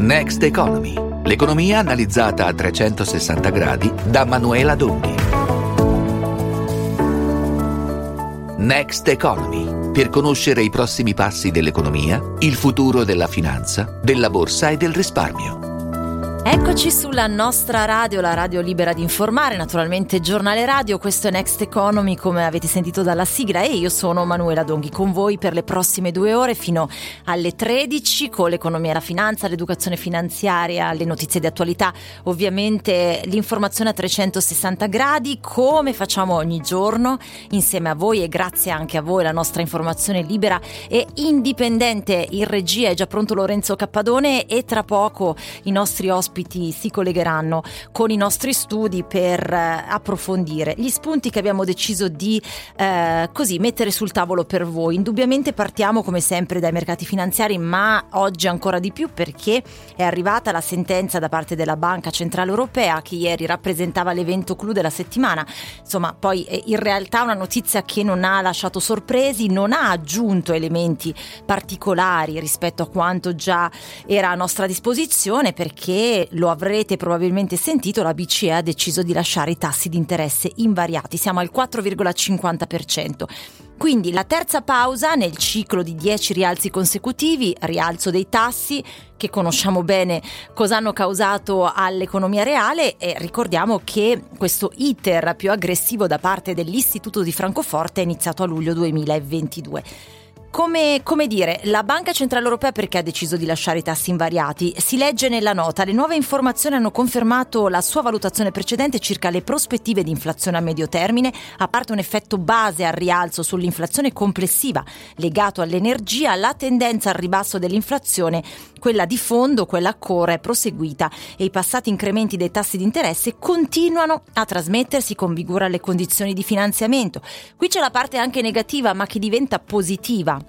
Next Economy, l'economia analizzata a 360 gradi da Manuela Donghi. Next Economy, per conoscere i prossimi passi dell'economia, il futuro della finanza, della borsa e del risparmio. Eccoci sulla nostra radio, la radio libera di informare, naturalmente giornale radio, questo è Next Economy come avete sentito dalla sigla e io sono Manuela Donghi con voi per le prossime due ore fino alle 13 con l'economia e la finanza, l'educazione finanziaria, le notizie di attualità, ovviamente l'informazione a 360 gradi come facciamo ogni giorno insieme a voi e grazie anche a voi la nostra informazione libera e indipendente. In regia è già pronto Lorenzo Cappadone e tra poco i nostri ospiti ospiti si collegheranno con i nostri studi per eh, approfondire gli spunti che abbiamo deciso di eh, così mettere sul tavolo per voi. Indubbiamente partiamo come sempre dai mercati finanziari, ma oggi ancora di più perché è arrivata la sentenza da parte della Banca Centrale Europea che ieri rappresentava l'evento clou della settimana. Insomma, poi eh, in realtà una notizia che non ha lasciato sorpresi, non ha aggiunto elementi particolari rispetto a quanto già era a nostra disposizione perché lo avrete probabilmente sentito, la BCE ha deciso di lasciare i tassi di interesse invariati, siamo al 4,50%. Quindi la terza pausa nel ciclo di 10 rialzi consecutivi, rialzo dei tassi che conosciamo bene cosa hanno causato all'economia reale e ricordiamo che questo iter più aggressivo da parte dell'Istituto di Francoforte è iniziato a luglio 2022. Come, come, dire, la Banca Centrale Europea perché ha deciso di lasciare i tassi invariati? Si legge nella nota, le nuove informazioni hanno confermato la sua valutazione precedente circa le prospettive di inflazione a medio termine, a parte un effetto base al rialzo sull'inflazione complessiva legato all'energia, la tendenza al ribasso dell'inflazione, quella di fondo, quella core, è proseguita e i passati incrementi dei tassi di interesse continuano a trasmettersi con vigore alle condizioni di finanziamento. Qui c'è la parte anche negativa ma che diventa positiva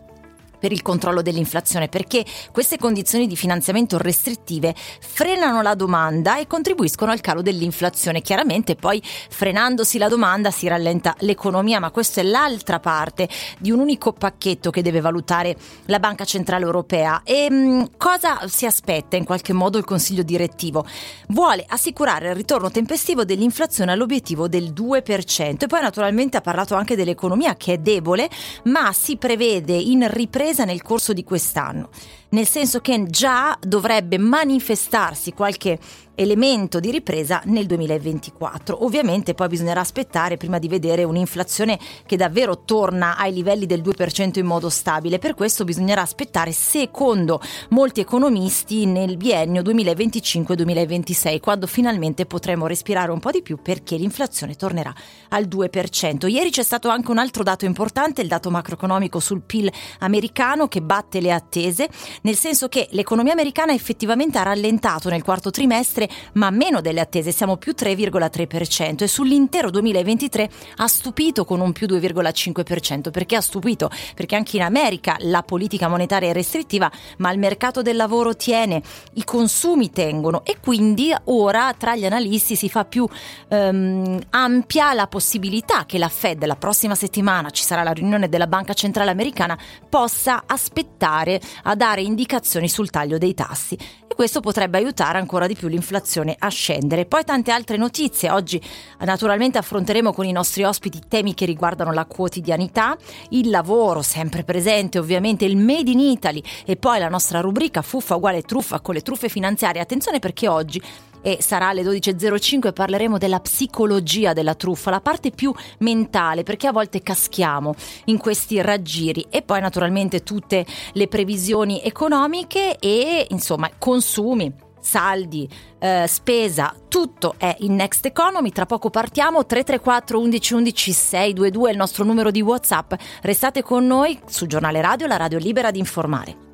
per il controllo dell'inflazione perché queste condizioni di finanziamento restrittive frenano la domanda e contribuiscono al calo dell'inflazione. Chiaramente poi frenandosi la domanda si rallenta l'economia, ma questa è l'altra parte di un unico pacchetto che deve valutare la Banca Centrale Europea. E mh, mm, cosa si aspetta in qualche modo il Consiglio direttivo? Vuole assicurare il ritorno tempestivo dell'inflazione all'obiettivo del 2% e poi naturalmente ha parlato anche dell'economia che è debole, ma si prevede in ripresa ripresa nel corso di quest'anno, nel senso che già dovrebbe manifestarsi qualche elemento di ripresa nel 2024. Ovviamente poi bisognerà aspettare prima di vedere un'inflazione che davvero torna ai livelli del 2% in modo stabile. Per questo bisognerà aspettare, secondo molti economisti, nel biennio 2025-2026, quando finalmente potremo respirare un po' di più perché l'inflazione tornerà al 2%. Ieri c'è stato anche un altro dato importante, il dato macroeconomico sul PIL americano che batte le attese, nel senso che l'economia americana effettivamente ha rallentato nel quarto trimestre ma meno delle attese, siamo più 3,3% e sull'intero 2023 ha stupito con un più 2,5%. Perché ha stupito? Perché anche in America la politica monetaria è restrittiva, ma il mercato del lavoro tiene, i consumi tengono e quindi ora tra gli analisti si fa più ehm, ampia la possibilità che la Fed la prossima settimana ci sarà la riunione della Banca Centrale Americana possa aspettare a dare indicazioni sul taglio dei tassi e questo potrebbe aiutare ancora di più l'inflazione a scendere. Poi tante altre notizie. Oggi naturalmente affronteremo con i nostri ospiti temi che riguardano la quotidianità, il lavoro sempre presente, ovviamente il Made in Italy e poi la nostra rubrica Fuffa uguale truffa con le truffe finanziarie. Attenzione perché oggi e sarà alle 12.05 parleremo della psicologia della truffa, la parte più mentale, perché a volte caschiamo in questi raggiri e poi naturalmente tutte le previsioni economiche e insomma consumi saldi, eh, spesa, tutto è in Next Economy. Tra poco partiamo 334 11 11 622 è il nostro numero di WhatsApp. Restate con noi su Giornale Radio, la radio libera di informare.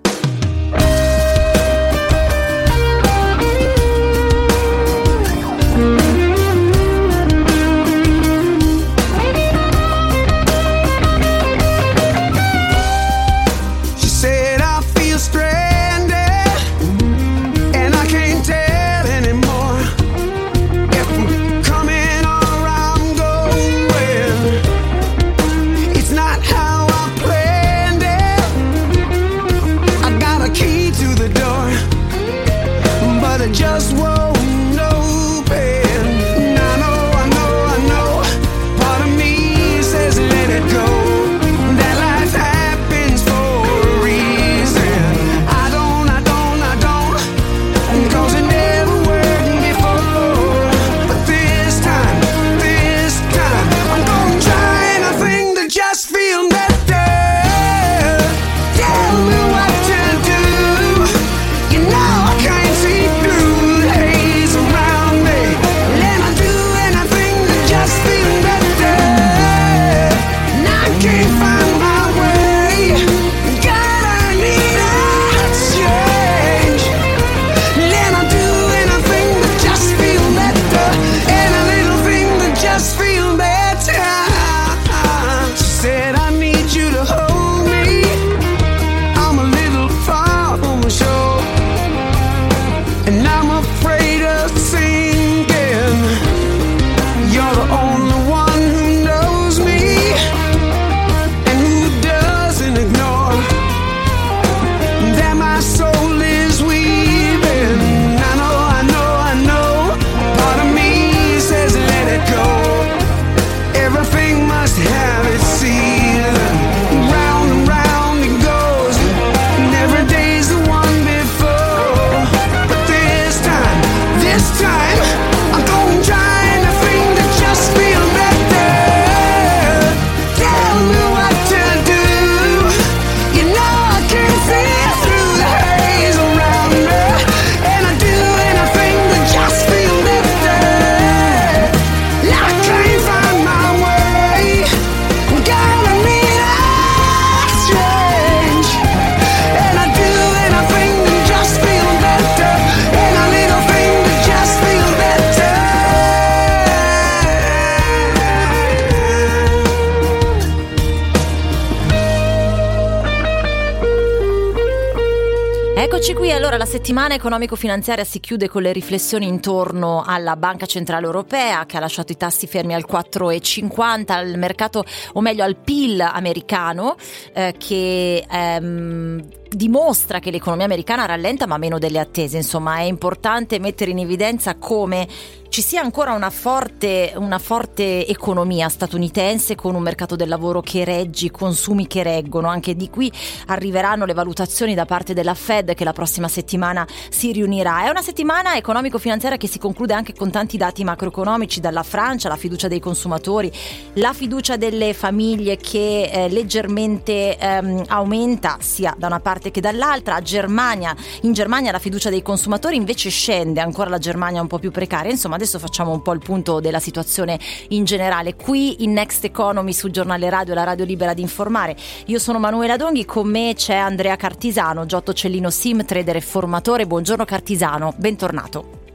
Settimana economico-finanziaria si chiude con le riflessioni intorno alla Banca Centrale Europea che ha lasciato i tassi fermi al 4,50, al mercato, o meglio al PIL americano eh, che ehm, dimostra che l'economia americana rallenta ma meno delle attese, insomma è importante mettere in evidenza come ci sia ancora una forte, una forte, economia statunitense con un mercato del lavoro che reggi, consumi che reggono. Anche di qui arriveranno le valutazioni da parte della Fed che la prossima settimana si riunirà. È una settimana economico-finanziaria che si conclude anche con tanti dati macroeconomici, dalla Francia, la fiducia dei consumatori, la fiducia delle famiglie che eh, leggermente ehm, aumenta sia da una parte che dall'altra. Germania, in Germania la fiducia dei consumatori invece scende, ancora la Germania è un po' più precaria. Insomma, adesso facciamo un po' il punto della situazione in generale. Qui in Next Economy sul giornale radio, la radio libera di informare. Io sono Manuela Donghi, con me c'è Andrea Cartisano, Giotto Cellino Sim, trader e formatore. Buongiorno Cartisano, bentornato.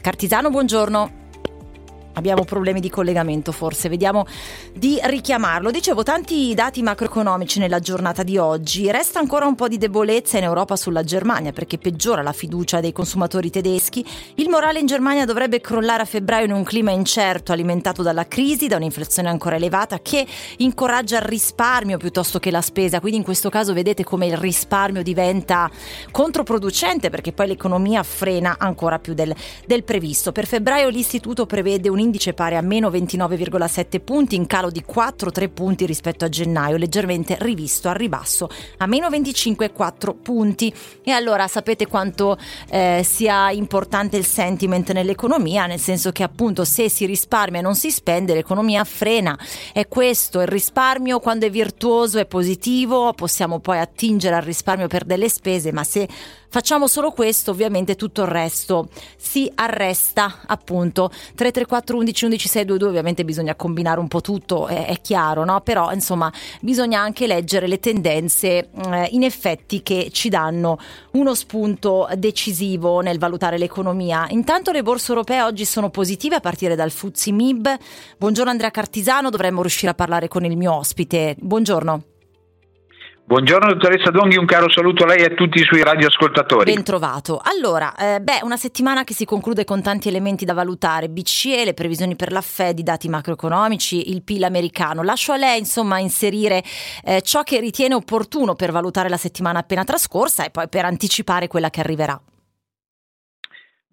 Cartisano, buongiorno. Abbiamo problemi di collegamento forse, vediamo di richiamarlo. Dicevo, tanti dati macroeconomici nella giornata di oggi. Resta ancora un po' di debolezza in Europa sulla Germania perché peggiora la fiducia dei consumatori tedeschi. Il morale in Germania dovrebbe crollare a febbraio in un clima incerto alimentato dalla crisi, da un'inflazione ancora elevata che incoraggia il risparmio piuttosto che la spesa. Quindi in questo caso vedete come il risparmio diventa controproducente perché poi l'economia frena ancora più del, del previsto. Per febbraio l'istituto prevede un indice pari a meno 29,7 punti, in calo di 4-3 punti rispetto a gennaio, leggermente rivisto al ribasso a meno 25,4 punti. E allora sapete quanto eh, sia importante il sentiment nell'economia, nel senso che appunto se si risparmia e non si spende, l'economia frena. È questo, il risparmio quando è virtuoso è positivo, possiamo poi attingere al risparmio per delle spese, ma se facciamo solo questo, ovviamente tutto il resto si arresta, appunto. 334 11 11 622 ovviamente bisogna combinare un po' tutto, è, è chiaro, no? Però insomma bisogna anche leggere le tendenze eh, in effetti che ci danno uno spunto decisivo nel valutare l'economia. Intanto le borse europee oggi sono positive a partire dal Fuzzi Mib. Buongiorno Andrea Cartisano, dovremmo riuscire a parlare con il mio ospite. Buongiorno. Buongiorno dottoressa Donghi, un caro saluto a lei e a tutti i suoi radioascoltatori. Ben trovato. Allora, eh, beh, una settimana che si conclude con tanti elementi da valutare, BCE, le previsioni per la Fed, i dati macroeconomici, il PIL americano. Lascio a lei, insomma, inserire eh, ciò che ritiene opportuno per valutare la settimana appena trascorsa e poi per anticipare quella che arriverà.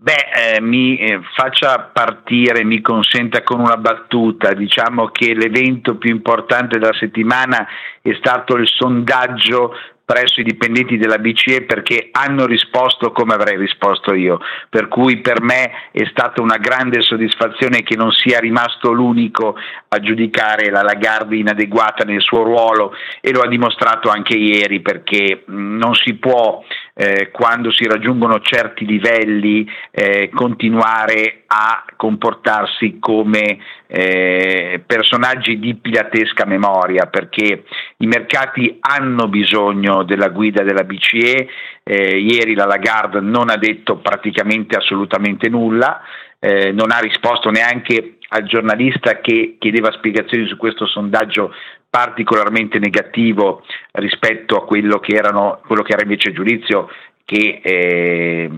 Beh, eh, mi eh, faccia partire, mi consenta con una battuta, diciamo che l'evento più importante della settimana è stato il sondaggio presso i dipendenti della BCE perché hanno risposto come avrei risposto io, per cui per me è stata una grande soddisfazione che non sia rimasto l'unico a giudicare la Lagarde inadeguata nel suo ruolo e lo ha dimostrato anche ieri perché non si può eh, quando si raggiungono certi livelli eh, continuare a comportarsi come eh, personaggi di pilatesca memoria perché i mercati hanno bisogno della guida della BCE, eh, ieri la Lagarde non ha detto praticamente assolutamente nulla, eh, non ha risposto neanche al giornalista che chiedeva spiegazioni su questo sondaggio particolarmente negativo rispetto a quello che, erano, quello che era invece il giudizio che eh,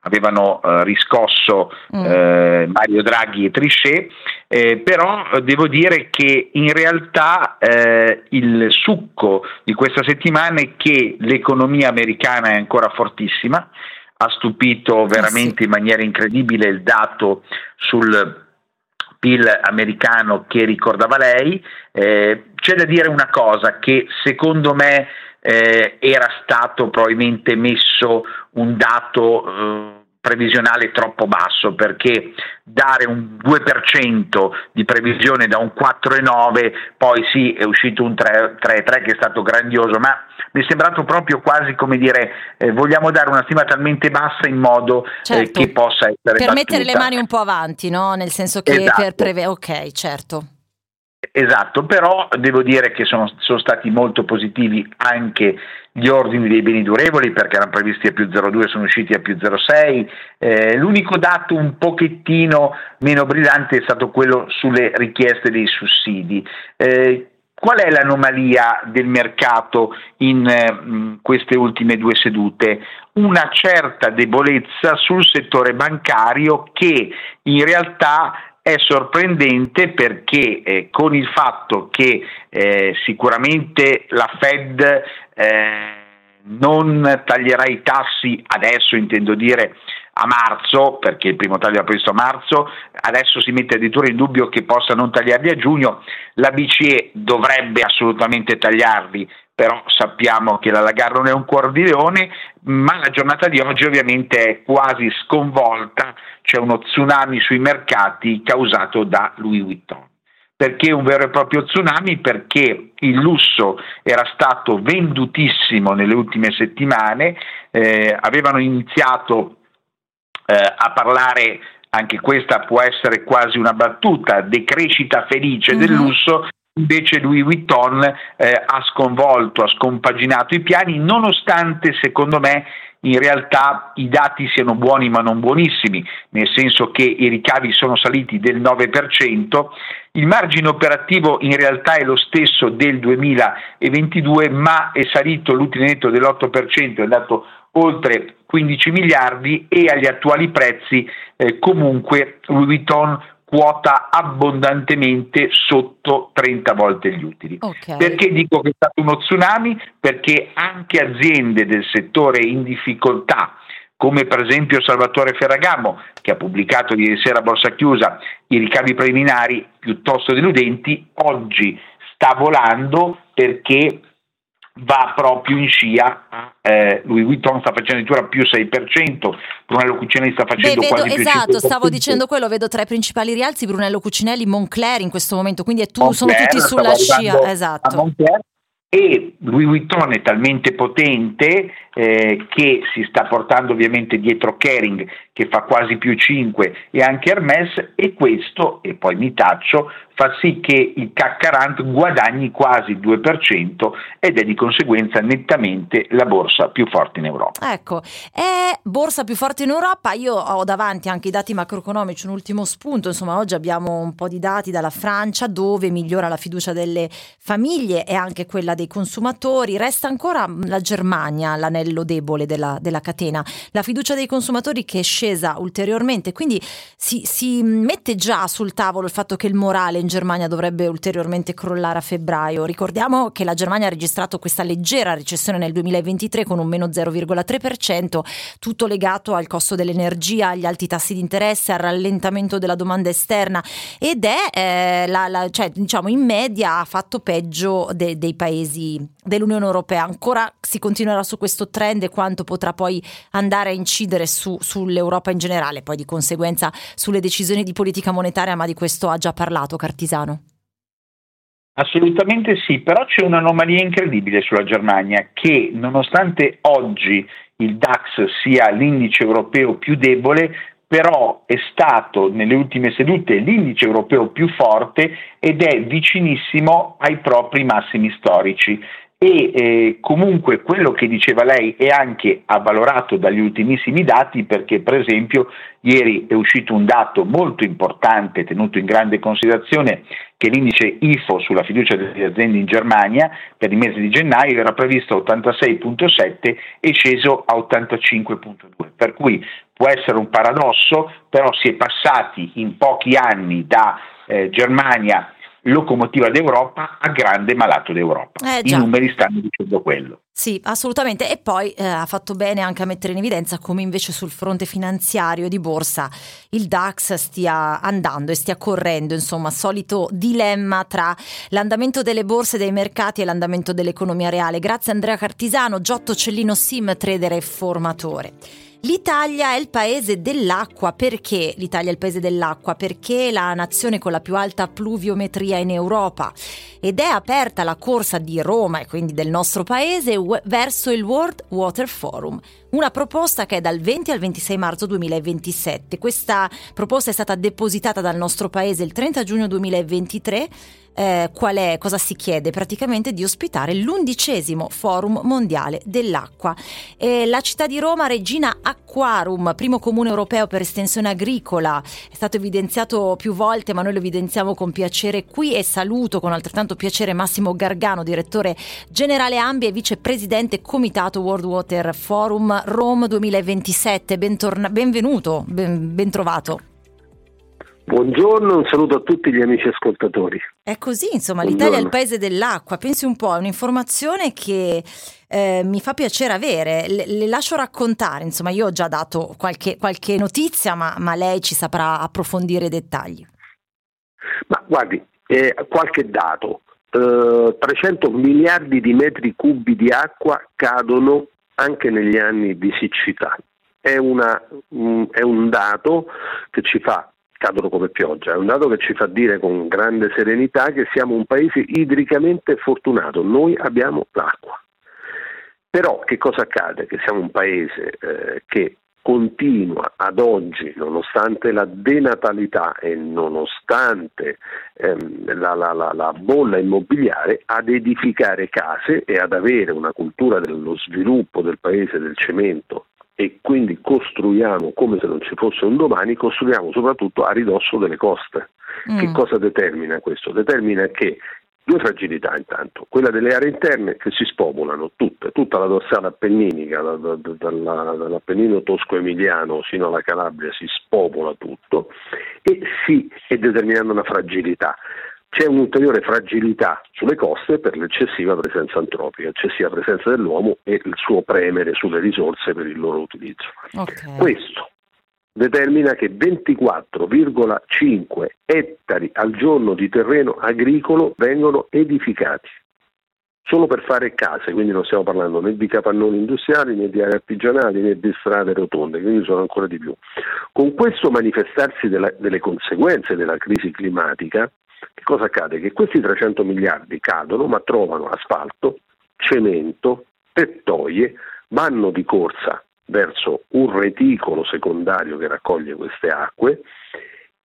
avevano eh, riscosso mm. eh, Mario Draghi e Trichet, eh, però devo dire che in realtà eh, il succo di questa settimana è che l'economia americana è ancora fortissima, ha stupito veramente in maniera incredibile il dato sul PIL americano che ricordava lei. Eh, c'è da dire una cosa che secondo me eh, era stato probabilmente messo un dato eh, previsionale troppo basso perché dare un 2% di previsione da un 4,9 poi sì è uscito un 3,3 che è stato grandioso ma mi è sembrato proprio quasi come dire eh, vogliamo dare una stima talmente bassa in modo eh, certo. eh, che possa essere per battuta. mettere le mani un po' avanti no? nel senso che esatto. per prevedere ok certo Esatto, però devo dire che sono, sono, stati molto positivi anche gli ordini dei beni durevoli perché erano previsti a più 0,2 sono usciti a più 0,6. Eh, l'unico dato un pochettino meno brillante è stato quello sulle richieste dei sussidi. Eh, Qual è l'anomalia del mercato in eh, queste ultime due sedute? Una certa debolezza sul settore bancario che in realtà è sorprendente perché eh, con il fatto che eh, sicuramente la Fed eh, non taglierà i tassi adesso, intendo dire a marzo, perché il primo taglio era previsto a marzo, adesso si mette addirittura in dubbio che possa non tagliarli a giugno, la BCE dovrebbe assolutamente tagliarli, però sappiamo che la Lagarde non è un cuore di leone, ma la giornata di oggi ovviamente è quasi sconvolta, c'è uno tsunami sui mercati causato da Louis Vuitton. Perché un vero e proprio tsunami? Perché il lusso era stato vendutissimo nelle ultime settimane, eh, avevano iniziato eh, a parlare, anche questa può essere quasi una battuta, decrescita felice mm-hmm. del mhm. lusso, invece Louis Vuitton eh, ha sconvolto, ha scompaginato i piani, nonostante secondo me in realtà i dati siano buoni ma non buonissimi, nel senso che i ricavi sono saliti del 9%, il margine operativo in realtà è lo stesso del 2022 ma è salito l'utile netto dell'8%, è andato oltre 15 miliardi e agli attuali prezzi eh, comunque Louis Vuitton quota abbondantemente sotto 30 volte gli utili. Okay. Perché dico che è stato uno tsunami? Perché anche aziende del settore in difficoltà, come per esempio Salvatore Ferragamo, che ha pubblicato ieri sera a borsa chiusa i ricavi preliminari piuttosto deludenti, oggi sta volando perché va proprio in scia eh, Louis Vuitton sta facendo addirittura più 6%, Brunello Cucinelli sta facendo Beh, vedo, quasi Esatto, stavo dicendo quello, vedo tra i principali rialzi Brunello Cucinelli, Moncler in questo momento, quindi tu, Moncler, sono tutti sulla scia, esatto. Moncler, e Louis Vuitton è talmente potente eh, che si sta portando ovviamente dietro Kering che fa quasi più 5 e anche Hermes e questo, e poi mi taccio, fa sì che il CAC guadagni quasi il 2% ed è di conseguenza nettamente la borsa più forte in Europa. Ecco, è borsa più forte in Europa, io ho davanti anche i dati macroeconomici, un ultimo spunto, insomma oggi abbiamo un po' di dati dalla Francia dove migliora la fiducia delle famiglie e anche quella dei consumatori, resta ancora la Germania l'anello debole della, della catena, la fiducia dei consumatori che è scesa ulteriormente, quindi si, si mette già sul tavolo il fatto che il morale in Germania dovrebbe ulteriormente crollare a febbraio. Ricordiamo che la Germania ha registrato questa leggera recessione nel 2023 con un meno 0,3%, tutto legato al costo dell'energia, agli alti tassi di interesse, al rallentamento della domanda esterna ed è eh, la, la, cioè, diciamo in media ha fatto peggio de, dei paesi dell'Unione Europea. Ancora si continuerà su questo trend e quanto potrà poi andare a incidere su, sull'Europa in generale, poi di conseguenza sulle decisioni di politica monetaria, ma di questo ha già parlato Cartisano. Assolutamente sì, però c'è un'anomalia incredibile sulla Germania che nonostante oggi il DAX sia l'indice europeo più debole, però è stato nelle ultime sedute l'indice europeo più forte ed è vicinissimo ai propri massimi storici e eh, comunque quello che diceva lei è anche avvalorato dagli ultimissimi dati perché per esempio ieri è uscito un dato molto importante tenuto in grande considerazione che l'indice IFO sulla fiducia delle aziende in Germania per il mese di gennaio era previsto a 86.7 e sceso a 85.2 per cui può essere un paradosso però si è passati in pochi anni da eh, Germania locomotiva d'Europa a grande malato d'Europa. Eh, I numeri stanno dicendo quello. Sì, assolutamente. E poi eh, ha fatto bene anche a mettere in evidenza come invece sul fronte finanziario di borsa il DAX stia andando e stia correndo, insomma, solito dilemma tra l'andamento delle borse dei mercati e l'andamento dell'economia reale. Grazie Andrea Cartisano, Giotto Cellino Sim, trader e formatore. L'Italia è il paese dell'acqua, perché l'Italia è il paese dell'acqua? Perché è la nazione con la più alta pluviometria in Europa. Ed è aperta la corsa di Roma e quindi del nostro paese verso il World Water Forum, una proposta che è dal 20 al 26 marzo 2027. Questa proposta è stata depositata dal nostro paese il 30 giugno 2023 eh, qual è, cosa si chiede? Praticamente di ospitare l'undicesimo forum mondiale dell'acqua. E la città di Roma, Regina Acquarum, primo comune europeo per estensione agricola, è stato evidenziato più volte, ma noi lo evidenziamo con piacere qui e saluto con altrettanto piacere Massimo Gargano, direttore generale Ambi e vicepresidente Comitato World Water Forum Rome 2027. Bentorna- benvenuto, ben, ben trovato. Buongiorno, un saluto a tutti gli amici ascoltatori. È così, insomma, Buongiorno. l'Italia è il paese dell'acqua. Pensi un po', è un'informazione che eh, mi fa piacere avere. Le, le, lascio raccontare, insomma, io ho già dato qualche, qualche notizia, ma, ma, lei ci saprà approfondire i dettagli. Ma guardi, eh, qualche dato. Eh, 300 miliardi di metri cubi di acqua cadono anche negli anni di siccità. È, una, è un dato che ci fa cadono come pioggia. È un dato che ci fa dire con grande serenità che siamo un paese idricamente fortunato, noi abbiamo l'acqua. Però che cosa accade? Che siamo un paese eh, che continua ad oggi, nonostante la denatalità e nonostante ehm, la, la, la, la, bolla immobiliare, ad edificare case e ad avere una cultura dello sviluppo del paese del cemento e quindi costruiamo come se non ci fosse un domani, costruiamo soprattutto a ridosso delle coste. Mm. Che cosa determina questo? Determina che due fragilità intanto, quella delle aree interne che si spopolano tutte, tutta la dorsale appenninica, da, da, da, dall'Appennino tosco-emiliano fino alla Calabria si spopola tutto e si è determinando una fragilità. C'è un'ulteriore fragilità sulle coste per l'eccessiva presenza antropica, eccessiva presenza dell'uomo e il suo premere sulle risorse per il loro utilizzo. Okay. Questo determina che 24,5 ettari al giorno di terreno agricolo vengono edificati solo per fare case, quindi non stiamo parlando né di capannoni industriali né di aree artigianali né di strade rotonde, quindi sono ancora di più. Con questo manifestarsi della, delle conseguenze della crisi climatica, che cosa accade? Che questi 300 miliardi cadono ma trovano asfalto, cemento, tettoie, vanno di corsa verso un reticolo secondario che raccoglie queste acque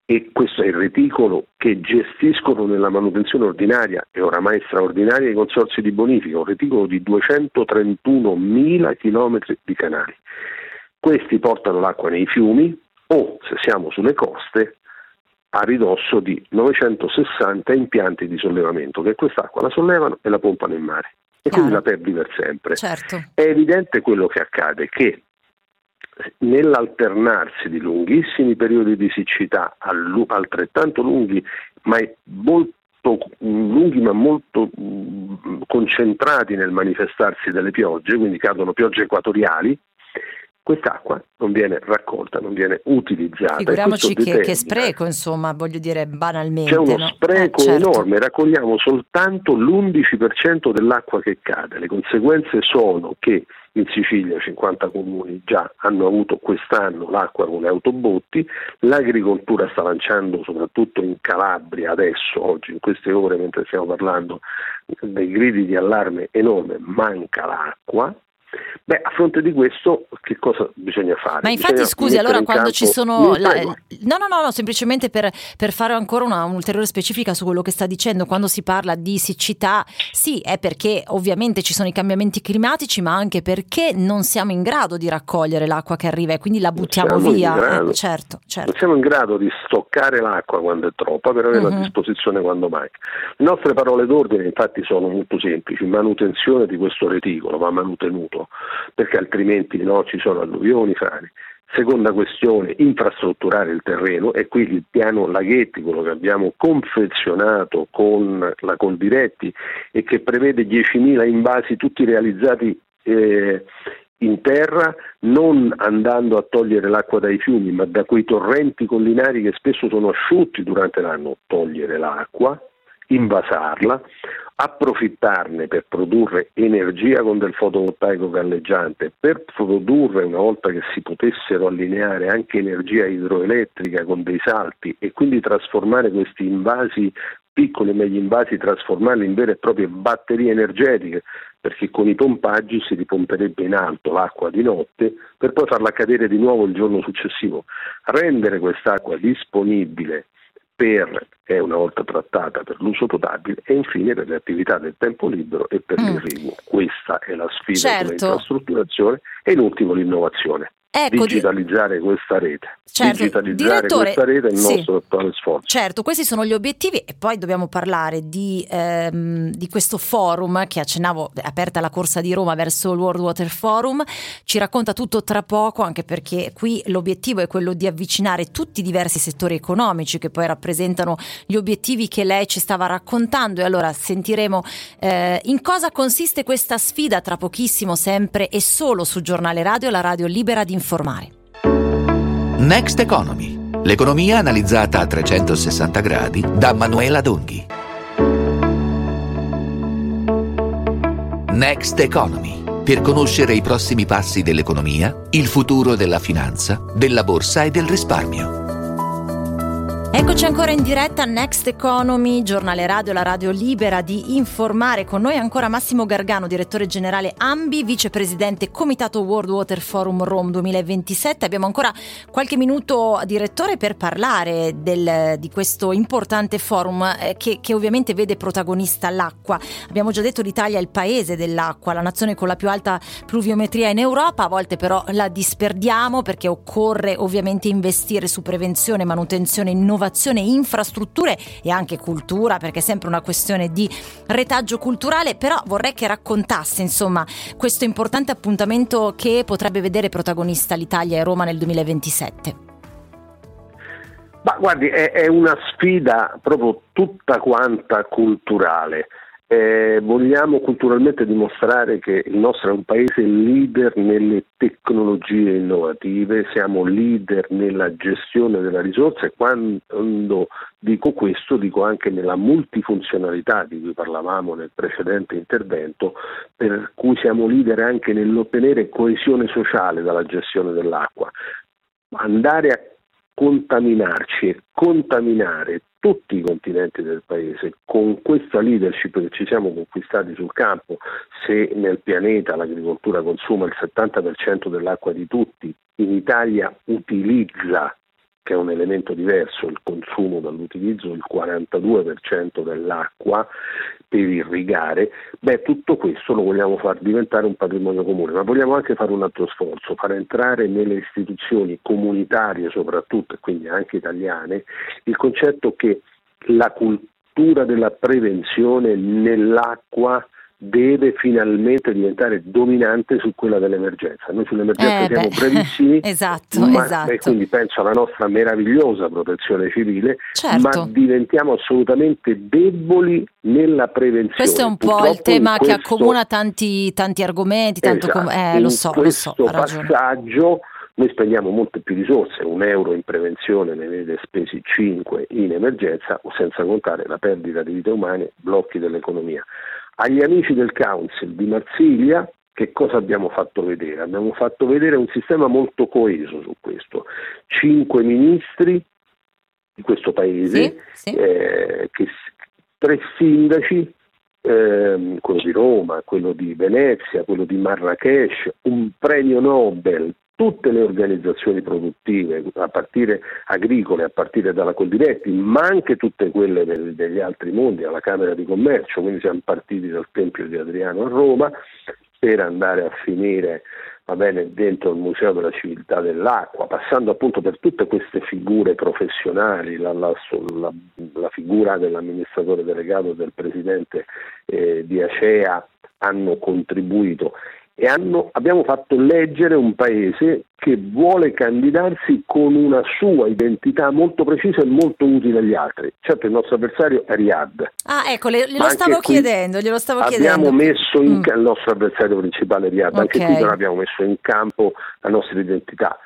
e questo è il reticolo che gestiscono nella manutenzione ordinaria e oramai straordinaria i consorsi di bonifica, un reticolo di 231.000 km di canali. Questi portano l'acqua nei fiumi o, se siamo sulle coste, a ridosso di 960 impianti di sollevamento che quest'acqua la sollevano e la pompano in mare e Chiaro. quindi la perdi per sempre. Certo. È evidente quello che accade che nell'alternarsi di lunghissimi periodi di siccità altrettanto lunghi ma molto lunghi ma molto concentrati nel manifestarsi delle piogge, quindi cadono piogge equatoriali, quest'acqua non viene raccolta, non viene utilizzata. Figuriamoci che, che, spreco, insomma, voglio dire banalmente. C'è uno no? spreco eh, certo. enorme, raccogliamo soltanto l'11% dell'acqua che cade. Le conseguenze sono che in Sicilia 50 comuni già hanno avuto quest'anno l'acqua con le autobotti, l'agricoltura sta lanciando soprattutto in Calabria adesso, oggi, in queste ore mentre stiamo parlando, dei gridi di allarme enorme, manca l'acqua, Beh, a fronte di questo, che cosa bisogna fare? Ma infatti, bisogna scusi, allora quando ci sono. La... No, no, no, no, semplicemente per, per fare ancora una, un'ulteriore specifica su quello che sta dicendo, quando si parla di siccità, sì, è perché ovviamente ci sono i cambiamenti climatici, ma anche perché non siamo in grado di raccogliere l'acqua che arriva e quindi la buttiamo via. Eh, certo, certo. Non siamo in grado di stoccare l'acqua quando è troppa per averla uh-huh. a mhm. disposizione quando manca. Le nostre parole d'ordine, infatti, sono molto semplici: manutenzione di questo reticolo, va manutenuto perché altrimenti no, ci sono alluvioni, frane. Seconda questione, infrastrutturare il terreno e qui il piano Laghetti, quello che abbiamo confezionato con la Coldiretti e che prevede 10.000 invasi tutti realizzati eh, in terra, non andando a togliere l'acqua dai fiumi, ma da quei torrenti collinari che spesso sono asciutti durante l'anno, togliere l'acqua, invasarla, approfittarne per produrre energia con del fotovoltaico galleggiante, per produrre una volta che si potessero allineare anche energia idroelettrica con dei salti e quindi trasformare questi invasi piccoli e megli invasi, trasformarli in vere e proprie batterie energetiche, perché con i pompaggi si ripomperebbe in alto l'acqua di notte per poi farla cadere di nuovo il giorno successivo. Rendere quest'acqua disponibile per, è una volta trattata per l'uso potabile e infine per le attività del tempo libero e per mm. l'irriguo. Questa è la sfida certo. dell'infrastrutturazione e in ultimo l'innovazione. Ecco, digitalizzare di... questa rete. Certo, digitalizzare questa rete è il sì, nostro attuale sforzo. Certo, questi sono gli obiettivi e poi dobbiamo parlare di, ehm, di questo forum che accennavo, aperta la corsa di Roma verso il World Water Forum, ci racconta tutto tra poco anche perché qui l'obiettivo è quello di avvicinare tutti i diversi settori economici che poi rappresentano gli obiettivi che lei ci stava raccontando e allora sentiremo eh, in cosa consiste questa sfida tra pochissimo sempre e solo su Giornale Radio, la radio libera di informare. Next Economy, l'economia analizzata a 360 gradi da Manuela Donghi. Next Economy, per conoscere i prossimi passi dell'economia, il futuro della finanza, della borsa e del risparmio. Eccoci ancora in diretta a Next Economy, giornale radio, la radio libera di informare. Con noi ancora Massimo Gargano, direttore generale Ambi, vicepresidente Comitato World Water Forum Rome 2027. Abbiamo ancora qualche minuto, direttore, per parlare del, di questo importante forum eh, che, che, ovviamente vede protagonista l'acqua. Abbiamo già detto l'Italia è il paese dell'acqua, la nazione con la più alta pluviometria in Europa, a volte però la disperdiamo perché occorre ovviamente investire su prevenzione, manutenzione, innovazione innovazione, infrastrutture e anche cultura, perché è sempre una questione di retaggio culturale, però vorrei che raccontasse insomma questo importante appuntamento che potrebbe vedere protagonista l'Italia e Roma nel 2027. Ma guardi, è, è una sfida proprio tutta quanta culturale. Eh, vogliamo culturalmente dimostrare che il nostro è un paese leader nelle tecnologie innovative, siamo leader nella gestione della risorsa e quando dico questo dico anche nella multifunzionalità di cui parlavamo nel precedente intervento, per cui siamo leader anche nell'ottenere coesione sociale dalla gestione dell'acqua. Andare a contaminarci e contaminare tutti i continenti del paese. Con questa leadership che ci siamo conquistati sul campo, se nel pianeta l'agricoltura consuma il 70% dell'acqua di tutti, in Italia utilizza che è un elemento diverso, il consumo dall'utilizzo del 42% dell'acqua per irrigare, beh tutto questo lo vogliamo far diventare un patrimonio comune, ma vogliamo anche fare un altro sforzo, far entrare nelle istituzioni comunitarie soprattutto e quindi anche italiane il concetto che la cultura della prevenzione nell'acqua deve finalmente diventare dominante su quella dell'emergenza. Noi sull'emergenza eh siamo beh. bravissimi, esatto, ma, esatto. e quindi penso alla nostra meravigliosa protezione civile, certo. ma diventiamo assolutamente deboli nella prevenzione. Questo è un Purtroppo po' il tema questo, che accomuna tanti, tanti argomenti, tanto esatto, com- eh, lo so, lo so, passaggio noi spendiamo molte più risorse, un euro in prevenzione ne vede spesi 5 in emergenza, senza contare la perdita di vite umane, blocchi dell'economia. Agli amici del Council di Marsiglia che cosa abbiamo fatto vedere? Abbiamo fatto vedere un sistema molto coeso su questo. Cinque ministri di questo paese, sì, sì. Eh, che, tre sindaci, eh, quello di Roma, quello di Venezia, quello di Marrakesh, un premio Nobel tutte le organizzazioni produttive, a partire agricole, a partire dalla Coldiretti, ma anche tutte quelle del, degli altri mondi, alla Camera di Commercio, quindi siamo partiti dal Tempio di Adriano a Roma per andare a finire bene, dentro il Museo della Civiltà dell'Acqua, passando appunto per tutte queste figure professionali, la, la, la, la figura dell'amministratore delegato del presidente eh, di Acea hanno contribuito e hanno, abbiamo fatto leggere un paese che vuole candidarsi con una sua identità molto precisa e molto utile agli altri. Certo il nostro avversario è Riyadh. Ah ecco, le, glielo stavo chiedendo, glielo stavo abbiamo chiedendo. messo in Mm. il nostro avversario principale Riyadh, anche Ok. qui non abbiamo messo in campo la nostra identità.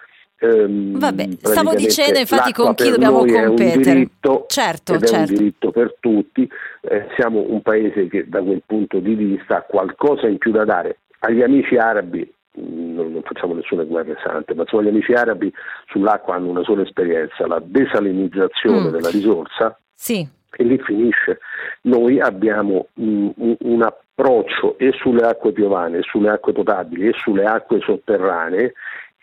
Ehm, Vabbè, stavo dicendo infatti con chi dobbiamo noi è un competere. diritto Certo, ed è un certo. diritto per tutti, Eh, siamo un paese che da quel punto di vista ha qualcosa in più da dare. Agli amici arabi mh, non, non facciamo nessuna guerra sante, ma insomma gli amici arabi sull'acqua hanno una sola esperienza, la desalinizzazione Mm. della risorsa Sì, e lì finisce. Noi abbiamo un, un- un approccio e sulle acque piovane, e sulle acque potabili e sulle acque sotterranee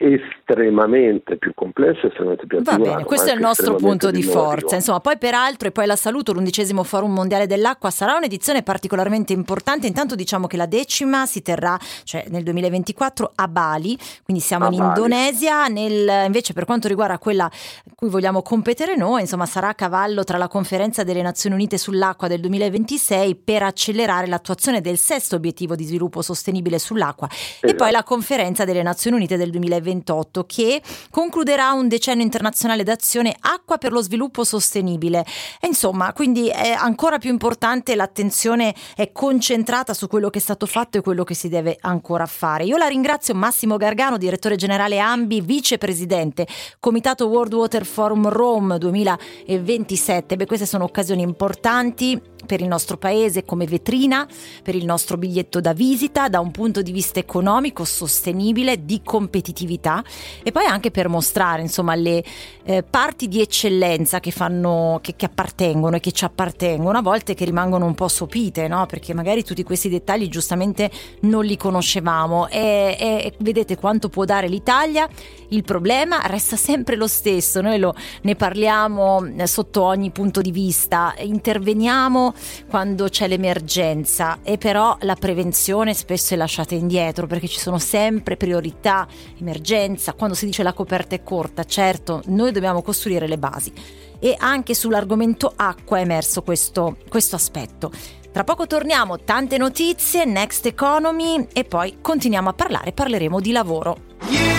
estremamente più complesso, estremamente più Va bene, questo è il nostro punto di forza. Insomma, poi peraltro, e poi la saluto, l'undicesimo Forum Mondiale dell'Acqua sarà un'edizione particolarmente importante. Intanto diciamo che la decima si terrà cioè, nel 2024 a Bali, quindi siamo a in Bali. Indonesia. Nel, invece per quanto riguarda quella cui vogliamo competere noi, insomma, sarà a cavallo tra la conferenza delle Nazioni Unite sull'acqua del 2026 per accelerare l'attuazione del sesto obiettivo di sviluppo sostenibile sull'acqua esatto. e poi la conferenza delle Nazioni Unite del 2026 2028 che concluderà un decennio internazionale d'azione Acqua per lo sviluppo sostenibile. E insomma, quindi è ancora più importante l'attenzione è concentrata su quello che è stato fatto e quello che si deve ancora fare. Io la ringrazio Massimo Gargano, direttore generale AMBI, vicepresidente Comitato World Water Forum Rome 2027. Beh, queste sono occasioni importanti per il nostro paese come vetrina, per il nostro biglietto da visita, da un punto di vista economico, sostenibile, di competitività e poi anche per mostrare insomma le eh, parti di eccellenza che, fanno, che, che, appartengono e che ci appartengono, a volte che rimangono un po' sopite, no? perché magari tutti questi dettagli giustamente non li conoscevamo. E, e vedete quanto può dare l'Italia, il problema resta sempre lo stesso, noi lo, ne parliamo eh, sotto ogni punto di vista, interveniamo quando c'è l'emergenza e però la prevenzione spesso è lasciata indietro perché ci sono sempre priorità, emergenza, quando si dice la coperta è corta, certo, noi dobbiamo costruire le basi e anche sull'argomento acqua è emerso questo, questo aspetto. Tra poco torniamo, tante notizie, Next Economy e poi continuiamo a parlare, parleremo di lavoro. Yeah!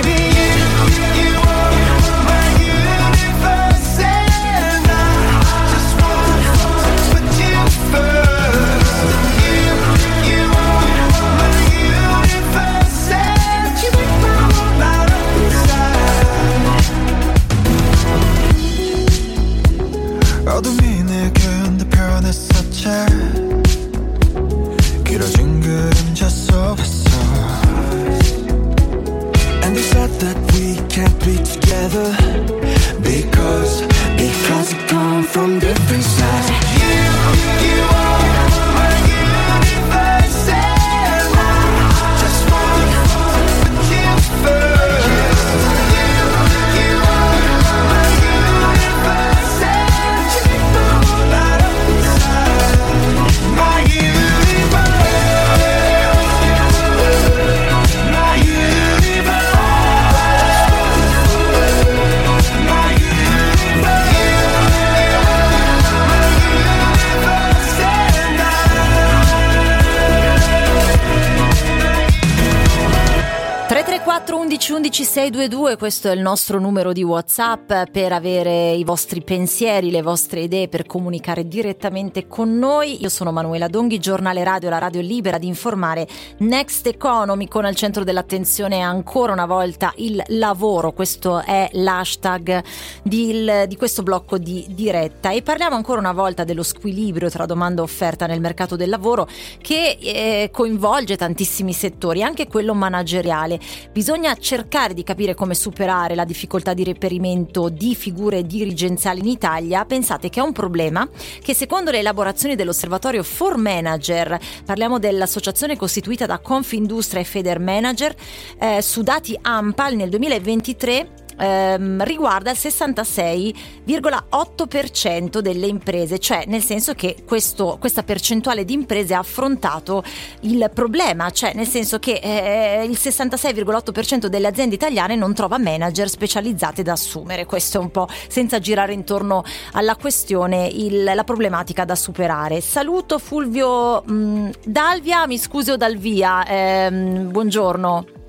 Questo è il nostro numero di WhatsApp per avere i vostri pensieri, le vostre idee, per comunicare direttamente con noi. Io sono Manuela Donghi, giornale radio, la radio libera di informare Next Economy con al centro dell'attenzione ancora una volta il lavoro. Questo è l'hashtag di, di questo blocco di diretta e parliamo ancora una volta dello squilibrio tra domanda e offerta nel mercato del lavoro che eh, coinvolge tantissimi settori, anche quello manageriale. Bisogna cercare di capire come superare la difficoltà di reperimento di figure dirigenziali in Italia, pensate che è un problema che secondo le elaborazioni dell'osservatorio For Manager, parliamo dell'associazione costituita da Confindustria e Feder Manager, eh, su dati AMPAL nel 2023 ehm, riguarda il 66,8% delle imprese, cioè nel senso che questo, questa percentuale di imprese ha affrontato il problema, cioè nel senso che eh, il 66,8% delle aziende italiane non trova manager specializzate da assumere, questo è un po' senza girare intorno alla questione il, la problematica da superare. Saluto Fulvio mh, Dalvia, mi scuso Dalvia, ehm, buongiorno.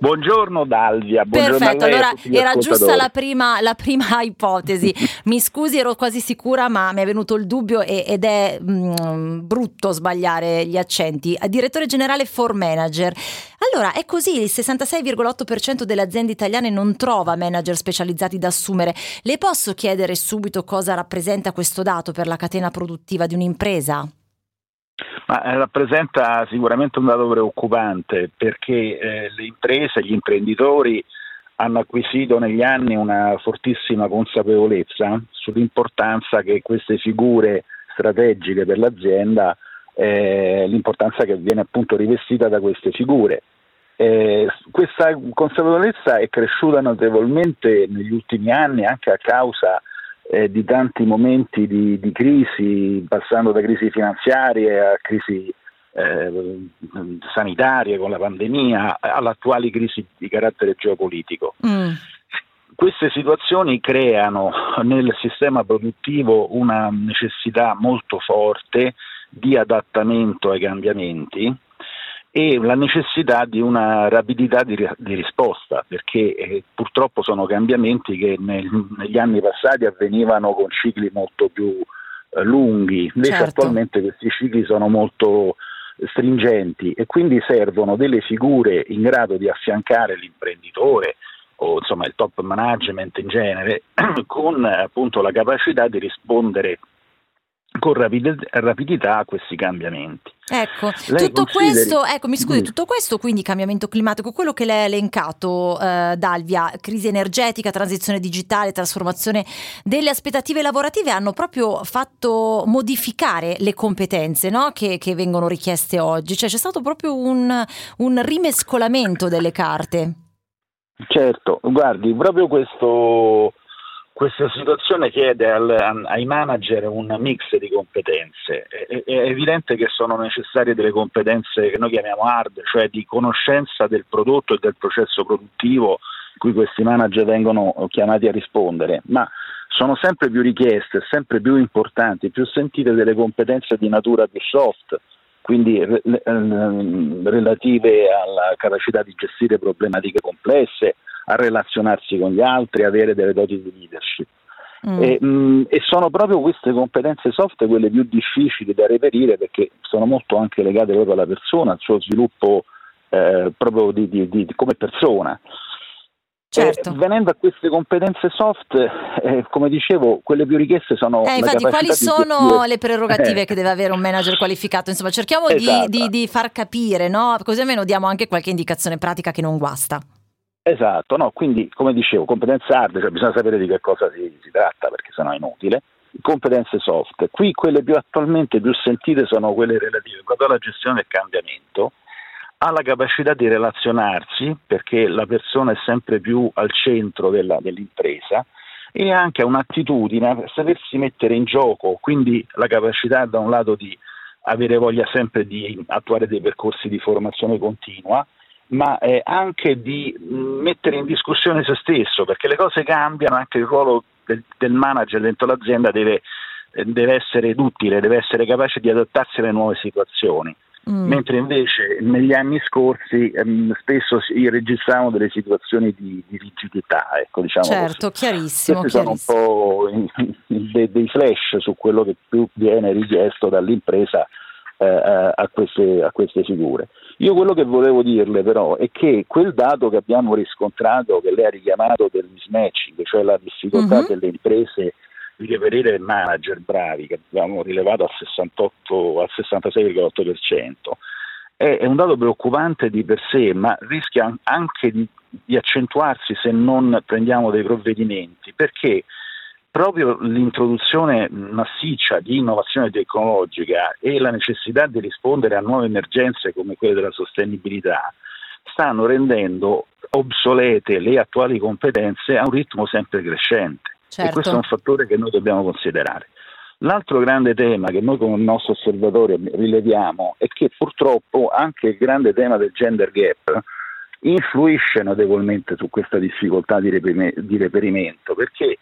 Buongiorno Dalvia, buongiorno Perfetto, allora era giusta la prima, la prima, ipotesi. Mi scusi, ero quasi sicura, ma mi è venuto il dubbio e, ed è mh, mm, brutto sbagliare gli accenti. Direttore generale for manager. Allora, è così, il 66,8% delle aziende italiane non trova manager specializzati da assumere. Le posso chiedere subito cosa rappresenta questo dato per la catena produttiva di un'impresa? Ma eh, rappresenta sicuramente un dato preoccupante perché eh, le imprese, gli imprenditori hanno acquisito negli anni una fortissima consapevolezza sull'importanza che queste figure strategiche per l'azienda, eh, l'importanza che viene appunto rivestita da queste figure. Eh, questa consapevolezza è cresciuta notevolmente negli ultimi anni anche a causa eh, di tanti momenti di, di, crisi, passando da crisi finanziarie a crisi eh, sanitarie con la pandemia, all'attuale crisi di carattere geopolitico. Mm. Queste situazioni creano nel sistema produttivo una necessità molto forte di adattamento ai cambiamenti e la necessità di una rapidità di, di risposta, perché eh, purtroppo sono cambiamenti che nel, negli anni passati avvenivano con cicli molto più eh, lunghi, invece certo. attualmente questi cicli sono molto stringenti e quindi servono delle figure in grado di affiancare l'imprenditore o insomma il top management in genere con appunto la capacità di rispondere con rapidità a questi cambiamenti. Ecco, tutto questo, ecco, mi scusi, tutto questo quindi cambiamento climatico, quello che lei ha elencato eh, Dalvia, crisi energetica, transizione digitale, trasformazione delle aspettative lavorative hanno proprio fatto modificare le competenze no? che, che, vengono richieste oggi, cioè c'è stato proprio un, un rimescolamento delle carte. Certo, guardi, proprio questo questa situazione chiede al, ai manager un mix di competenze. È, è, evidente che sono necessarie delle competenze che noi chiamiamo hard, cioè di conoscenza del prodotto e del processo produttivo cui questi manager vengono chiamati a rispondere, ma sono sempre più richieste, sempre più importanti, più sentite delle competenze di natura più soft, quindi relative alla capacità di gestire problematiche complesse, a relazionarsi con gli altri, avere delle doti di leadership. Mm. E, mh, mm, e, sono proprio queste competenze soft quelle più difficili da reperire perché sono molto anche legate proprio alla persona, al suo sviluppo eh, proprio di, di, di, come persona. Certo. Eh, venendo a queste competenze soft, eh, come dicevo, quelle più richieste sono. Eh, infatti, quali sono gestire... le prerogative che deve avere un manager qualificato? Insomma, cerchiamo esatto. di, di, far capire, no? così almeno diamo anche qualche indicazione pratica che non guasta. Esatto, no, quindi come dicevo, competenze hard, cioè bisogna sapere di che cosa si, si tratta perché sennò è inutile. Competenze soft, qui quelle più attualmente più sentite sono quelle relative proprio alla gestione del cambiamento, alla capacità di relazionarsi, perché la persona è sempre più al centro della, dell'impresa, e anche un'attitudine a sapersi mettere in gioco, quindi la capacità da un lato di avere voglia sempre di attuare dei percorsi di formazione continua, ma eh, anche di mettere in discussione se stesso, perché le cose cambiano, anche il ruolo del, del manager dentro l'azienda deve, eh, deve, essere duttile, deve essere capace di adattarsi alle nuove situazioni. Mm. Mentre invece negli anni scorsi ehm, spesso si registravano delle situazioni di, di rigidità. Ecco, diciamo certo, così. chiarissimo. Questi chiarissimo. sono un po' dei, dei flash su quello che più viene richiesto dall'impresa eh, a, queste, a, queste, figure. Io quello che volevo dirle però è che quel dato che abbiamo riscontrato, che lei ha richiamato del mismatching, cioè la difficoltà uh-huh. delle imprese di reperire manager bravi, che abbiamo rilevato al, 68, al 66,8%, è, è, un dato preoccupante di per sé, ma rischia anche di, di accentuarsi se non prendiamo dei provvedimenti, perché proprio l'introduzione massiccia di innovazione tecnologica e la necessità di rispondere a nuove emergenze come quelle della sostenibilità stanno rendendo obsolete le attuali competenze a un ritmo sempre crescente certo. e questo è un fattore che noi dobbiamo considerare. L'altro grande tema che noi come il nostro osservatorio rileviamo è che purtroppo anche il grande tema del gender gap influisce notevolmente su questa difficoltà di, reperimento perché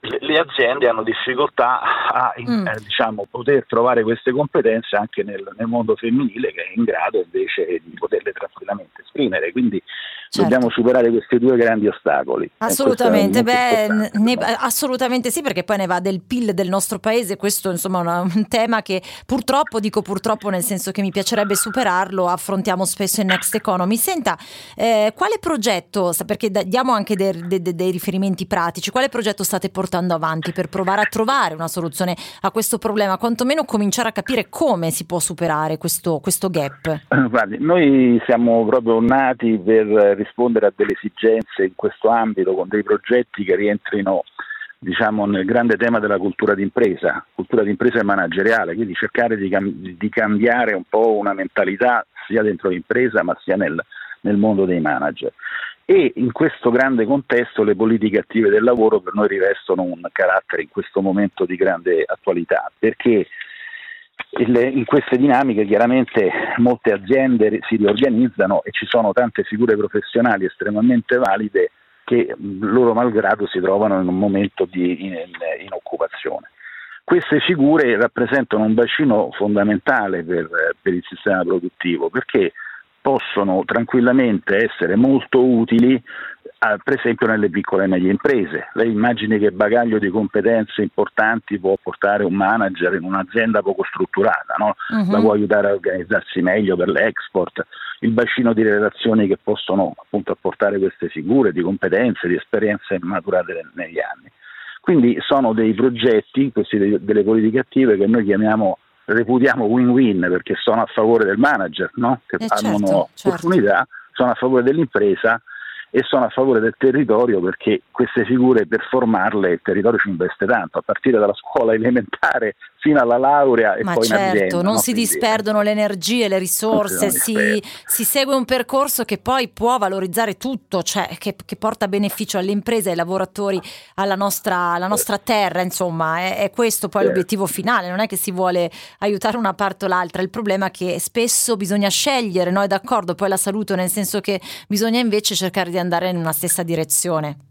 le, aziende hanno difficoltà a mm. eh, diciamo, poter trovare queste competenze anche nel, nel, mondo femminile che è in grado invece di poterle tranquillamente esprimere. Quindi certo. dobbiamo superare questi due grandi ostacoli. Assolutamente, Beh, ne, assolutamente sì, perché poi ne va del PIL del nostro paese. Questo insomma è un tema che purtroppo, dico purtroppo nel senso che mi piacerebbe superarlo, affrontiamo spesso in Next Economy. Senta, eh, quale progetto, perché diamo anche dei, dei, dei riferimenti pratici, quale progetto state portando? Portando avanti per provare a trovare una soluzione a questo problema, quantomeno cominciare a capire come si può superare questo, questo gap? Guardi, noi siamo proprio nati per rispondere a delle esigenze in questo ambito con dei progetti che rientrino diciamo, nel grande tema della cultura d'impresa, cultura d'impresa e manageriale, quindi cercare di, cam- di cambiare un po' una mentalità sia dentro l'impresa ma sia nel, nel mondo dei manager e in questo grande contesto le politiche attive del lavoro per noi rivestono un carattere in questo momento di grande attualità perché in queste dinamiche chiaramente molte aziende si riorganizzano e ci sono tante figure professionali estremamente valide che loro malgrado si trovano in un momento di inoccupazione. Queste figure rappresentano un bacino fondamentale per, per il sistema produttivo perché possono tranquillamente essere molto utili eh, per esempio nelle piccole e medie imprese. Lei immagini che bagaglio di competenze importanti può portare un manager in un'azienda poco strutturata, no? uh-huh. la può aiutare a organizzarsi meglio per l'export, il bacino di relazioni che possono appunto apportare queste figure di competenze, di esperienze maturate negli anni. Quindi sono dei progetti, questi delle politiche attive che noi chiamiamo reputiamo win-win perché sono a favore del manager no? che eh hanno certo, certo. opportunità, sono a favore dell'impresa e sono a favore del territorio perché queste figure per formarle il territorio ci investe tanto, a partire dalla scuola elementare fino alla laurea e Ma poi certo, in azienda. non no? si Quindi, disperdono le energie, le risorse, si, si, segue un percorso che poi può valorizzare tutto, cioè che, che porta beneficio alle imprese, ai lavoratori, alla nostra, alla nostra terra, insomma, è, è questo poi certo. l'obiettivo finale, non è che si vuole aiutare una parte o l'altra, il problema è che spesso bisogna scegliere, no? È d'accordo, poi la saluto nel senso che bisogna invece cercare di andare in una stessa direzione.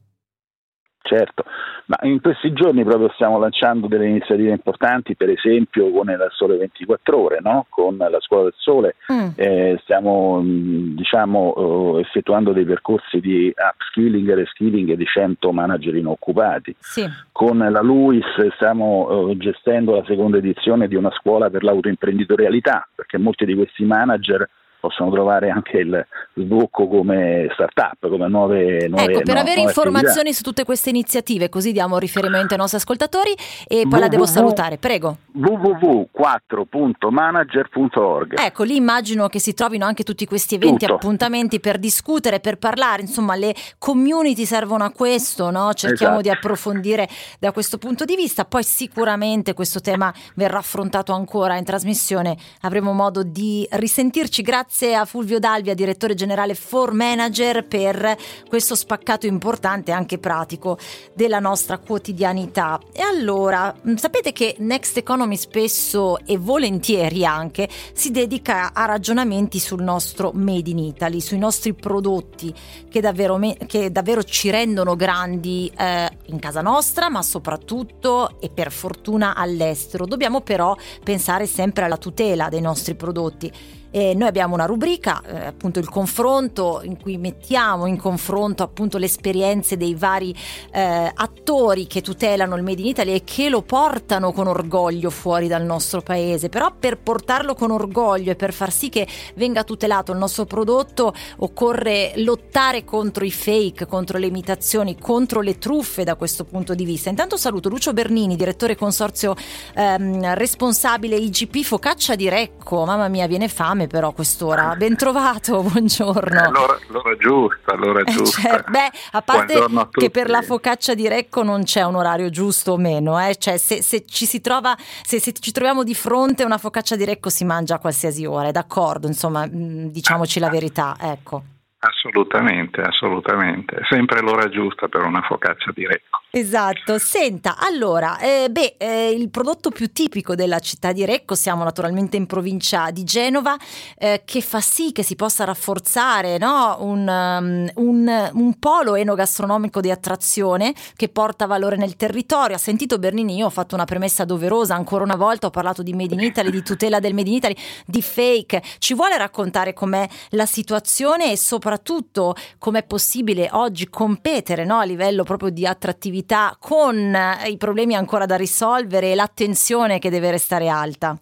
Certo, ma in questi giorni proprio stiamo lanciando delle iniziative importanti, per esempio con il Sole 24 Ore, no? con la Scuola del Sole, mm. eh, stiamo diciamo, uh, effettuando dei percorsi di upskilling e reskilling di 100 manager inoccupati. Sì. Con la LUIS stiamo uh, gestendo la seconda edizione di una scuola per l'autoimprenditorialità, perché molti di questi manager possono trovare anche il sbocco come start-up, come nuove, nuove Ecco, per no, avere informazioni attività. su tutte queste iniziative, così diamo riferimento ai nostri ascoltatori e poi www, la devo salutare, prego. www.4.manager.org Ecco, lì immagino che si trovino anche tutti questi eventi, Tutto. appuntamenti per discutere, per parlare, insomma le community servono a questo, no? cerchiamo esatto. di approfondire da questo punto di vista, poi sicuramente questo tema verrà affrontato ancora in trasmissione, avremo modo di risentirci. Grazie Grazie a Fulvio Dalvia, direttore generale For Manager, per questo spaccato importante e anche pratico della nostra quotidianità. E allora, mm, sapete che Next Economy spesso e volentieri anche si dedica a ragionamenti sul nostro Made in Italy, sui nostri prodotti che davvero, che davvero ci rendono grandi eh, in casa nostra, ma soprattutto e per fortuna all'estero. Dobbiamo però pensare sempre alla tutela dei nostri prodotti e noi abbiamo una rubrica, eh, appunto il confronto, in cui mettiamo in confronto appunto le esperienze dei vari eh, attori che tutelano il Made in Italy e che lo portano con orgoglio fuori dal nostro paese. Però per portarlo con orgoglio e per far sì che venga tutelato il nostro prodotto occorre lottare contro i fake, contro le imitazioni, contro le truffe da questo punto di vista. Intanto saluto Lucio Bernini, direttore consorzio ehm, responsabile IGP Focaccia di Recco. Mamma mia, viene fame fame però quest'ora. Ben trovato, buongiorno. Eh, l'ora, l'ora, giusta, l'ora eh, giusta. Cioè, beh, a parte a che per la focaccia di Recco non c'è un orario giusto o meno, eh? cioè, se, se, ci si trova, se, se, ci troviamo di fronte una focaccia di Recco si mangia a qualsiasi ora, è d'accordo, insomma, mm, diciamoci la verità, ecco. Assolutamente, assolutamente. Sempre l'ora giusta per una focaccia di Recco. Esatto, senta, allora, eh, beh, eh, il prodotto più tipico della città di Recco, siamo naturalmente in provincia di Genova, eh, che fa sì che si possa rafforzare no? un, um, un, un, polo enogastronomico di attrazione che porta valore nel territorio. Ha sentito Bernini, io ho fatto una premessa doverosa, ancora una volta ho parlato di Made in Italy, di tutela del Made in Italy, di fake. Ci vuole raccontare com'è la situazione e soprattutto com'è possibile oggi competere no? a livello proprio di attrattività? Attività con eh, i problemi ancora da risolvere e l'attenzione che deve restare alta?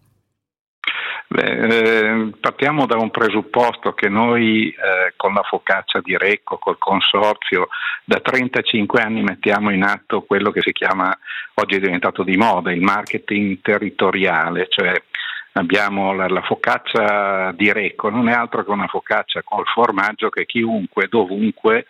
Beh, eh, partiamo da un presupposto che noi eh, con la focaccia di Recco, col consorzio, da 35 anni mettiamo in atto quello che si chiama, oggi è diventato di moda, il marketing territoriale, cioè abbiamo la, la focaccia di Recco, non è altro che una focaccia col formaggio che chiunque, dovunque,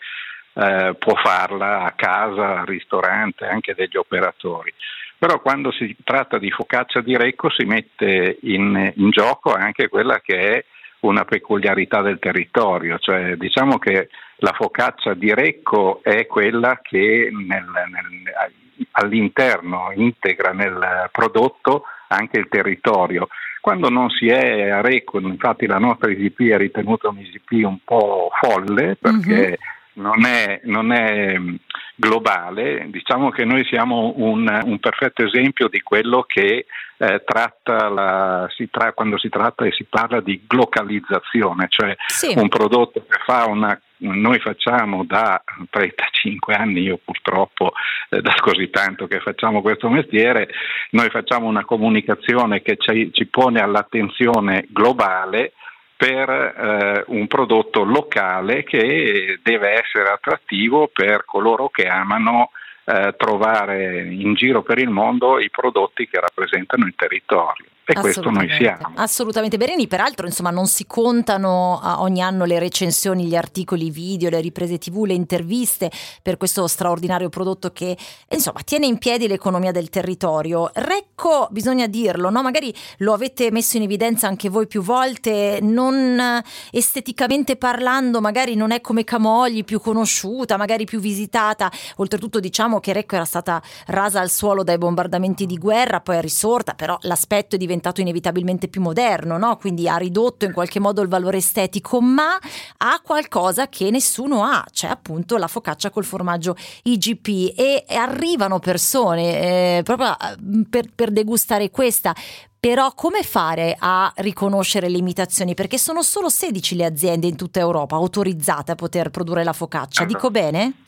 eh, può farla a casa, al ristorante, anche degli operatori. Però quando si tratta di focaccia di Recco si mette in, in gioco anche quella che è una peculiarità del territorio, cioè diciamo che la focaccia di Recco è quella che nel, nel, all'interno integra nel prodotto anche il territorio. Quando non si è a Recco, infatti la nostra IGP è ritenuta un IGP un po' folle perché uh-huh non è, non è, mm, globale, diciamo che noi siamo un, un perfetto esempio di quello che eh, tratta la, si tra, quando si tratta e si parla di glocalizzazione, cioè sì. un prodotto che fa una noi facciamo da 35 anni, io purtroppo eh, da così tanto che facciamo questo mestiere, noi facciamo una comunicazione che ci, ci pone all'attenzione globale per eh, un prodotto locale che deve essere attrattivo per coloro che amano eh, trovare in giro per il mondo i prodotti che rappresentano il territorio e questo noi siamo. Assolutamente. Berini, peraltro, insomma, non si contano ogni anno le recensioni, gli articoli video, le riprese TV, le interviste per questo straordinario prodotto che, insomma, tiene in piedi l'economia del territorio. Recco, bisogna dirlo, no? Magari lo avete messo in evidenza anche voi più volte, non esteticamente parlando, magari non è come Camogli più conosciuta, magari più visitata. Oltretutto diciamo che Recco era stata rasa al suolo dai bombardamenti di guerra, poi è risorta, però l'aspetto è diventato diventato inevitabilmente più moderno, no? quindi ha ridotto in qualche modo il valore estetico, ma ha qualcosa che nessuno ha, cioè appunto la focaccia col formaggio IGP e arrivano persone eh, proprio eh, per, per degustare questa però come fare a riconoscere le imitazioni? Perché sono solo 16 le aziende in tutta Europa autorizzate a poter produrre la focaccia. Dico bene?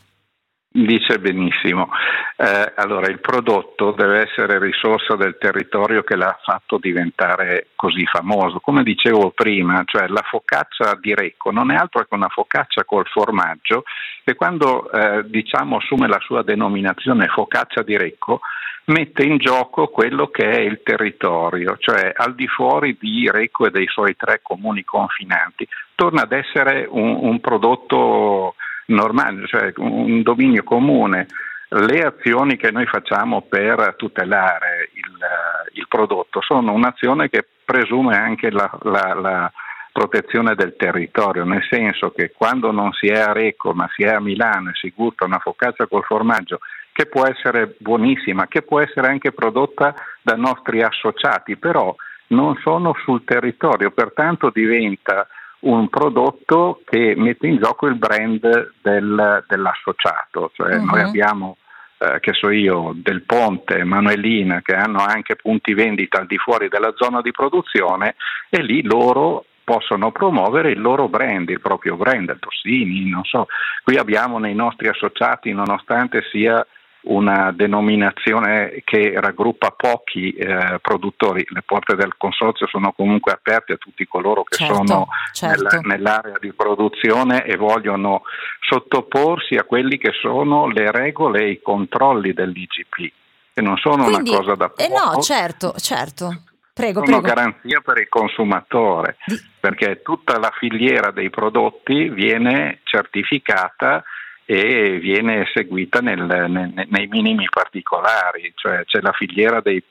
Dice benissimo. Eh, allora, il prodotto deve essere risorsa del territorio che l'ha fatto diventare così famoso. Come dicevo prima, cioè la focaccia di Recco non è altro che una focaccia col formaggio che quando eh, diciamo assume la sua denominazione focaccia di Recco mette in gioco quello che è il territorio, cioè al di fuori di Recco e dei suoi tre comuni confinanti, torna ad essere un, un prodotto normale, cioè un dominio comune. Le azioni che noi facciamo per tutelare il, il prodotto sono un'azione che presume anche la, la, la, protezione del territorio, nel senso che quando non si è a Recco ma si è a Milano e si gusta una focaccia col formaggio che può essere buonissima, che può essere anche prodotta da nostri associati, però non sono sul territorio, pertanto diventa un prodotto che mette in gioco il brand del, dell'associato, cioè uh-huh. noi abbiamo eh, che so io, Del Ponte, Manuelina, che hanno anche punti vendita al di fuori della zona di produzione e lì loro possono promuovere il loro brand, il proprio brand, Tossini, non so. Qui abbiamo nei nostri associati, nonostante sia una denominazione che raggruppa pochi eh, produttori. Le porte del consorzio sono comunque aperte a tutti coloro che certo, sono certo. Nella, nell'area di produzione e vogliono sottoporsi a quelli che sono le regole e i controlli dell'IGP, che non sono Quindi, una cosa da poco. Eh no, certo, certo. Prego, sono prego. garanzia per il consumatore, perché tutta la filiera dei prodotti viene certificata e viene seguita nel, nel, nei minimi particolari, cioè c'è la filiera dei,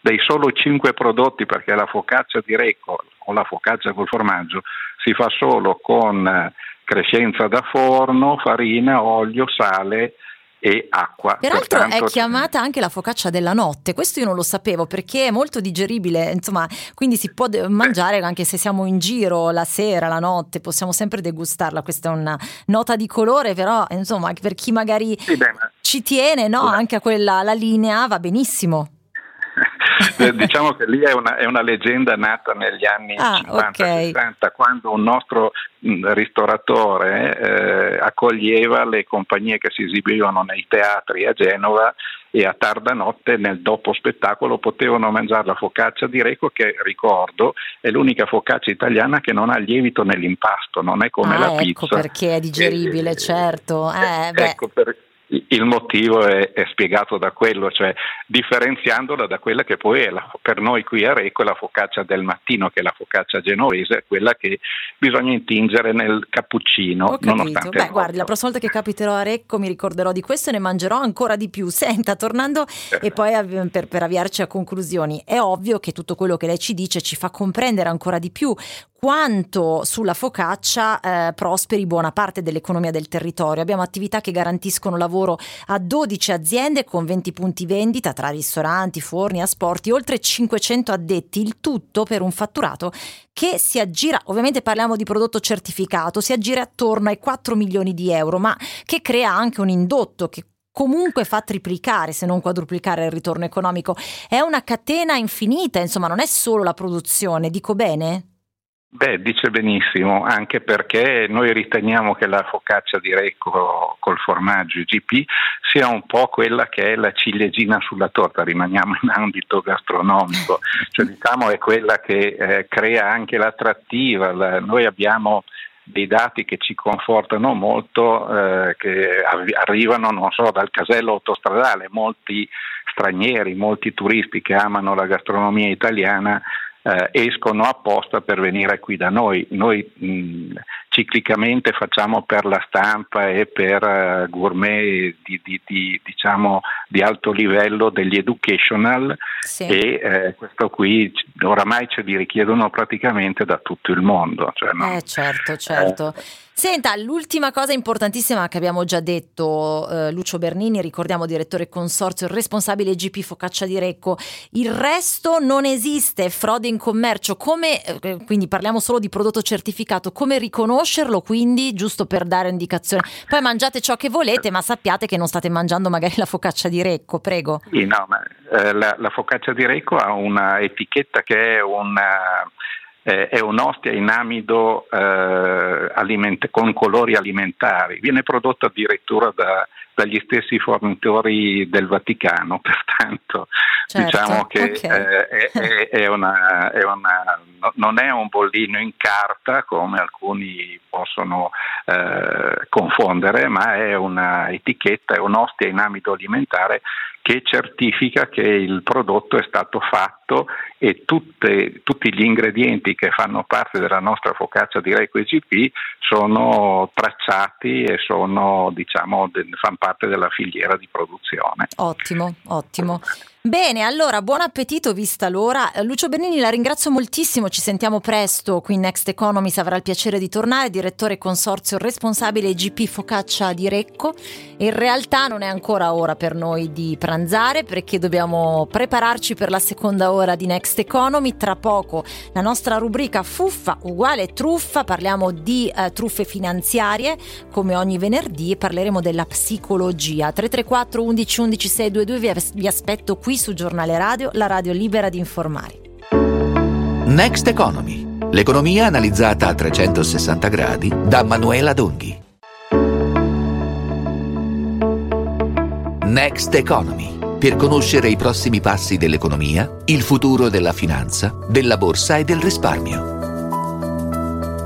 dei solo 5 prodotti perché la focaccia di Recco o la focaccia col formaggio si fa solo con crescenza da forno, farina, olio, sale e acqua. Peraltro Pertanto, è chiamata anche la focaccia della notte, questo io non lo sapevo perché è molto digeribile, insomma, quindi si può mangiare anche se siamo in giro la sera, la notte, possiamo sempre degustarla, questa è una nota di colore, però insomma per chi magari sì, beh, ci tiene no, anche a quella la linea va benissimo. Eh, diciamo che lì è una, è una, leggenda nata negli anni ah, 50-60 okay. quando un nostro mm, ristoratore eh, accoglieva le compagnie che si esibivano nei teatri a Genova e a tarda notte nel dopo spettacolo potevano mangiare la focaccia di Reco che ricordo è l'unica focaccia italiana che non ha lievito nell'impasto, non è come ah, la ecco pizza. Ecco perché è digeribile, eh, certo. Eh, ecco perché il motivo è, è, spiegato da quello, cioè differenziandola da quella che poi è la, per noi qui a Reco è la focaccia del mattino, che è la focaccia genovese, quella che bisogna intingere nel cappuccino. Ho capito. Beh, guardi, la prossima volta che capiterò a Recco mi ricorderò di questo e ne mangerò ancora di più. Senta, tornando e poi per, per avviarci a conclusioni, è ovvio che tutto quello che lei ci dice ci fa comprendere ancora di più quanto sulla focaccia eh, prosperi buona parte dell'economia del territorio. Abbiamo attività che garantiscono lavoro a 12 aziende con 20 punti vendita tra ristoranti, forni, asporti, oltre 500 addetti, il tutto per un fatturato che si aggira, ovviamente parliamo di prodotto certificato, si aggira attorno ai 4 milioni di euro, ma che crea anche un indotto che comunque fa triplicare se non quadruplicare il ritorno economico. È una catena infinita, insomma, non è solo la produzione, dico bene? Beh, dice benissimo, anche perché noi riteniamo che la focaccia di Recco col formaggio GP sia un po' quella che è la ciliegina sulla torta, rimaniamo in ambito gastronomico, cioè diciamo è quella che eh, crea anche l'attrattiva, la, noi abbiamo dei dati che ci confortano molto, eh, che arrivano, non so, dal casello autostradale, molti stranieri, molti turisti che amano la gastronomia italiana eh, escono apposta per venire qui da noi. Noi mh, ciclicamente facciamo per la stampa e per uh, gourmet di, di, di, diciamo, di, alto livello degli educational sì. e eh, questo qui oramai ce li richiedono praticamente da tutto il mondo. Cioè, no? eh, certo, certo. Eh, Senta, l'ultima cosa importantissima che abbiamo già detto, eh, Lucio Bernini, ricordiamo direttore consorzio, responsabile GP Focaccia di Recco, il resto non esiste, frode in commercio, come, eh, quindi parliamo solo di prodotto certificato, come riconoscerlo quindi, giusto per dare indicazione. Poi mangiate ciò che volete, ma sappiate che non state mangiando magari la focaccia di Recco, prego. Sì, no, ma eh, la, la, focaccia di Recco ha una etichetta che è una eh, è un'ostia in amido eh, aliment- con colori alimentari, viene prodotta addirittura da, dagli stessi fornitori del Vaticano, pertanto certo, diciamo che okay. eh, è, è, è una, una, non è un bollino in carta come alcuni possono eh, confondere, ma è una etichetta, è un'ostia in amido alimentare che certifica che il prodotto è stato fatto e tutte, tutti gli ingredienti che fanno parte della nostra focaccia di Reco EGP sono tracciati e sono, diciamo, fanno parte della filiera di produzione. Ottimo, ottimo. Bene, allora buon appetito vista l'ora. Lucio Bernini la ringrazio moltissimo, ci sentiamo presto qui in Next Economy, avrà il piacere di tornare, direttore consorzio responsabile GP Focaccia di Recco. In realtà non è ancora ora per noi di pranzare perché dobbiamo prepararci per la seconda ora di Next Economy. Tra poco la nostra rubrica Fuffa uguale truffa, parliamo di eh, truffe finanziarie come ogni venerdì e parleremo della psicologia. 334 11 11 622 vi, vi aspetto qui su Giornale Radio, la radio libera di informare. Next Economy, l'economia analizzata a 360 gradi da Manuela Donghi. Next Economy, per conoscere i prossimi passi dell'economia, il futuro della finanza, della borsa e del risparmio.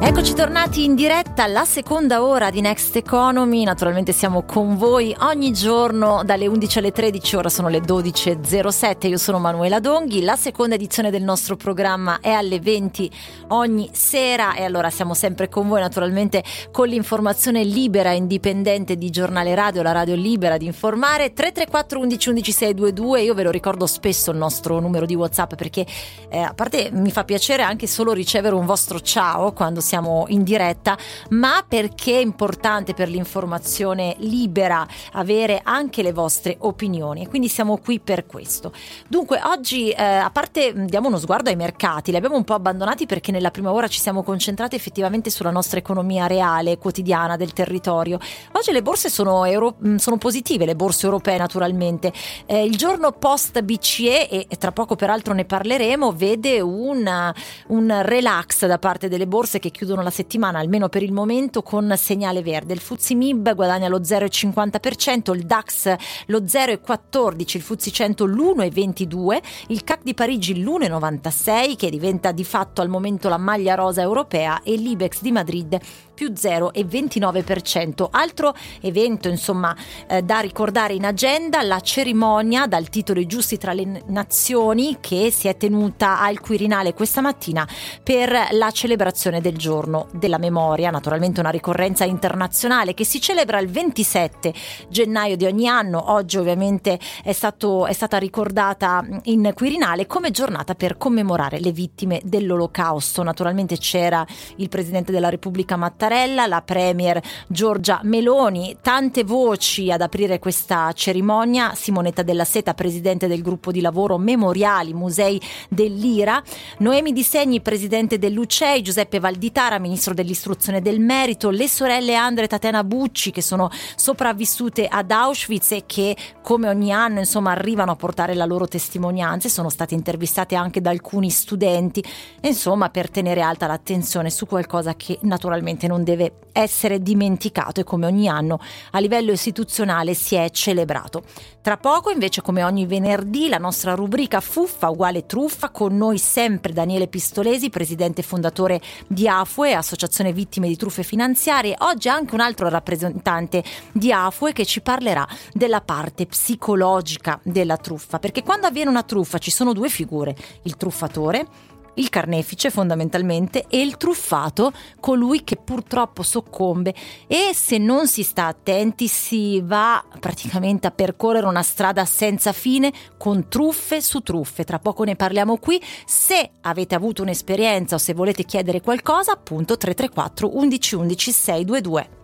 Eccoci tornati in diretta alla seconda ora di Next Economy, naturalmente siamo con voi ogni giorno dalle 11 alle 13, ora sono le 12.07, io sono Manuela Donghi, la seconda edizione del nostro programma è alle 20 ogni sera. E allora siamo sempre con voi naturalmente con l'informazione libera e indipendente di giornale radio, la radio libera di informare, 334 11 11 622, io ve lo ricordo spesso il nostro numero di Whatsapp perché eh, a parte mi fa piacere anche solo ricevere un vostro ciao quando si siamo in diretta, ma perché è importante per l'informazione libera avere anche le vostre opinioni e quindi siamo qui per questo. Dunque oggi eh, a parte diamo uno sguardo ai mercati, li abbiamo un po' abbandonati perché nella prima ora ci siamo concentrati effettivamente sulla nostra economia reale, quotidiana del territorio. Oggi le borse sono, euro, sono positive, le borse europee naturalmente. Eh, il giorno post BCE, e, e, tra poco peraltro ne parleremo, vede una, un relax da parte delle borse che chiudono la settimana, almeno per il momento, con segnale verde. Il Fuzzi Mib guadagna lo 0,50%, il DAX lo 0,14%, il Fuzzi 100 l'1,22%, il CAC di Parigi l'1,96% che diventa di fatto al momento la maglia rosa europea e l'Ibex di Madrid più 0,29%. Altro evento insomma eh, da ricordare in agenda, la cerimonia dal titolo I giusti tra le nazioni che si è tenuta al Quirinale questa mattina per la celebrazione del giorno della memoria, naturalmente una ricorrenza internazionale che si celebra il 27 gennaio di ogni anno. Oggi ovviamente è, stato, è stata ricordata in Quirinale come giornata per commemorare le vittime dell'Olocausto. Naturalmente c'era il Presidente della Repubblica Mattarella, la Premier Giorgia Meloni, tante voci ad aprire questa cerimonia, Simonetta della Seta, Presidente del gruppo di lavoro Memoriali Musei dell'Ira, Noemi Di Segni, Presidente dell'UCEI, Giuseppe Valditara, Ministro dell'Istruzione del Merito, le sorelle Andre e Tatiana Bucci che sono sopravvissute ad Auschwitz e che come ogni anno insomma arrivano a portare la loro testimonianza, sono state intervistate anche da alcuni studenti, insomma per tenere alta l'attenzione su qualcosa che naturalmente non deve essere dimenticato e come ogni anno a livello istituzionale si è celebrato. Tra poco invece come ogni venerdì la nostra rubrica Fuffa uguale truffa con noi sempre Daniele Pistolesi, presidente fondatore di AFUE, Associazione Vittime di Truffe Finanziarie, oggi anche un altro rappresentante di AFUE che ci parlerà della parte psicologica della truffa, perché quando avviene una truffa ci sono due figure, il truffatore il carnefice fondamentalmente e il truffato, colui che purtroppo soccombe e se non si sta attenti si va praticamente a percorrere una strada senza fine con truffe su truffe. Tra poco ne parliamo qui. Se avete avuto un'esperienza o se volete chiedere qualcosa, appunto 334 11 11 622.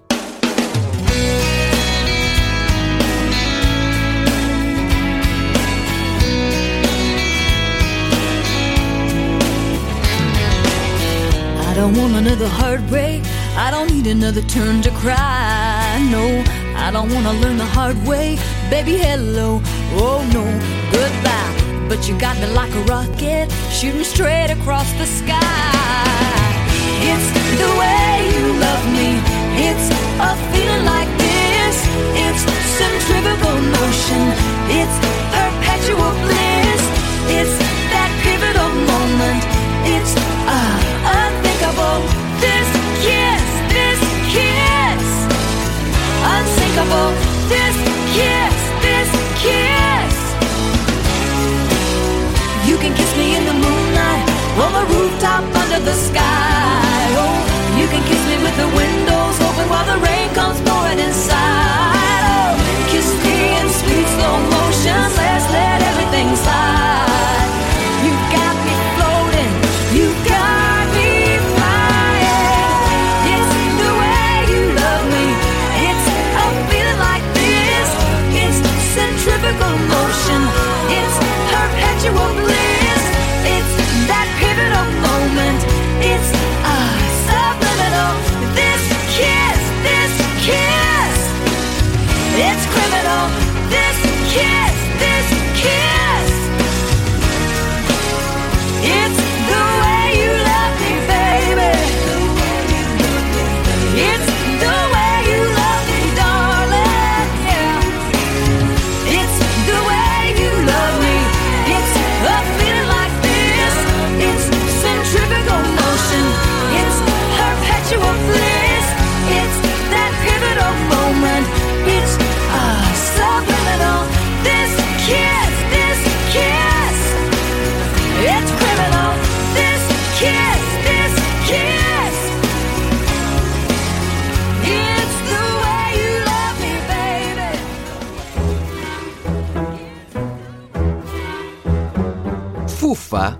Don't want another heartbreak. I don't need another turn to cry. No, I don't wanna learn the hard way. Baby, hello. Oh no, goodbye. But you got me like a rocket, shooting straight across the sky. It's the way you love me. It's a feeling like this. It's centrifugal motion. It's perpetual bliss. It's that pivotal moment. It's uh, this kiss this kiss. This kiss you can kiss me in the moonlight on the rooftop under the sky. Oh, you can kiss me with the windows open while the rain comes pouring inside.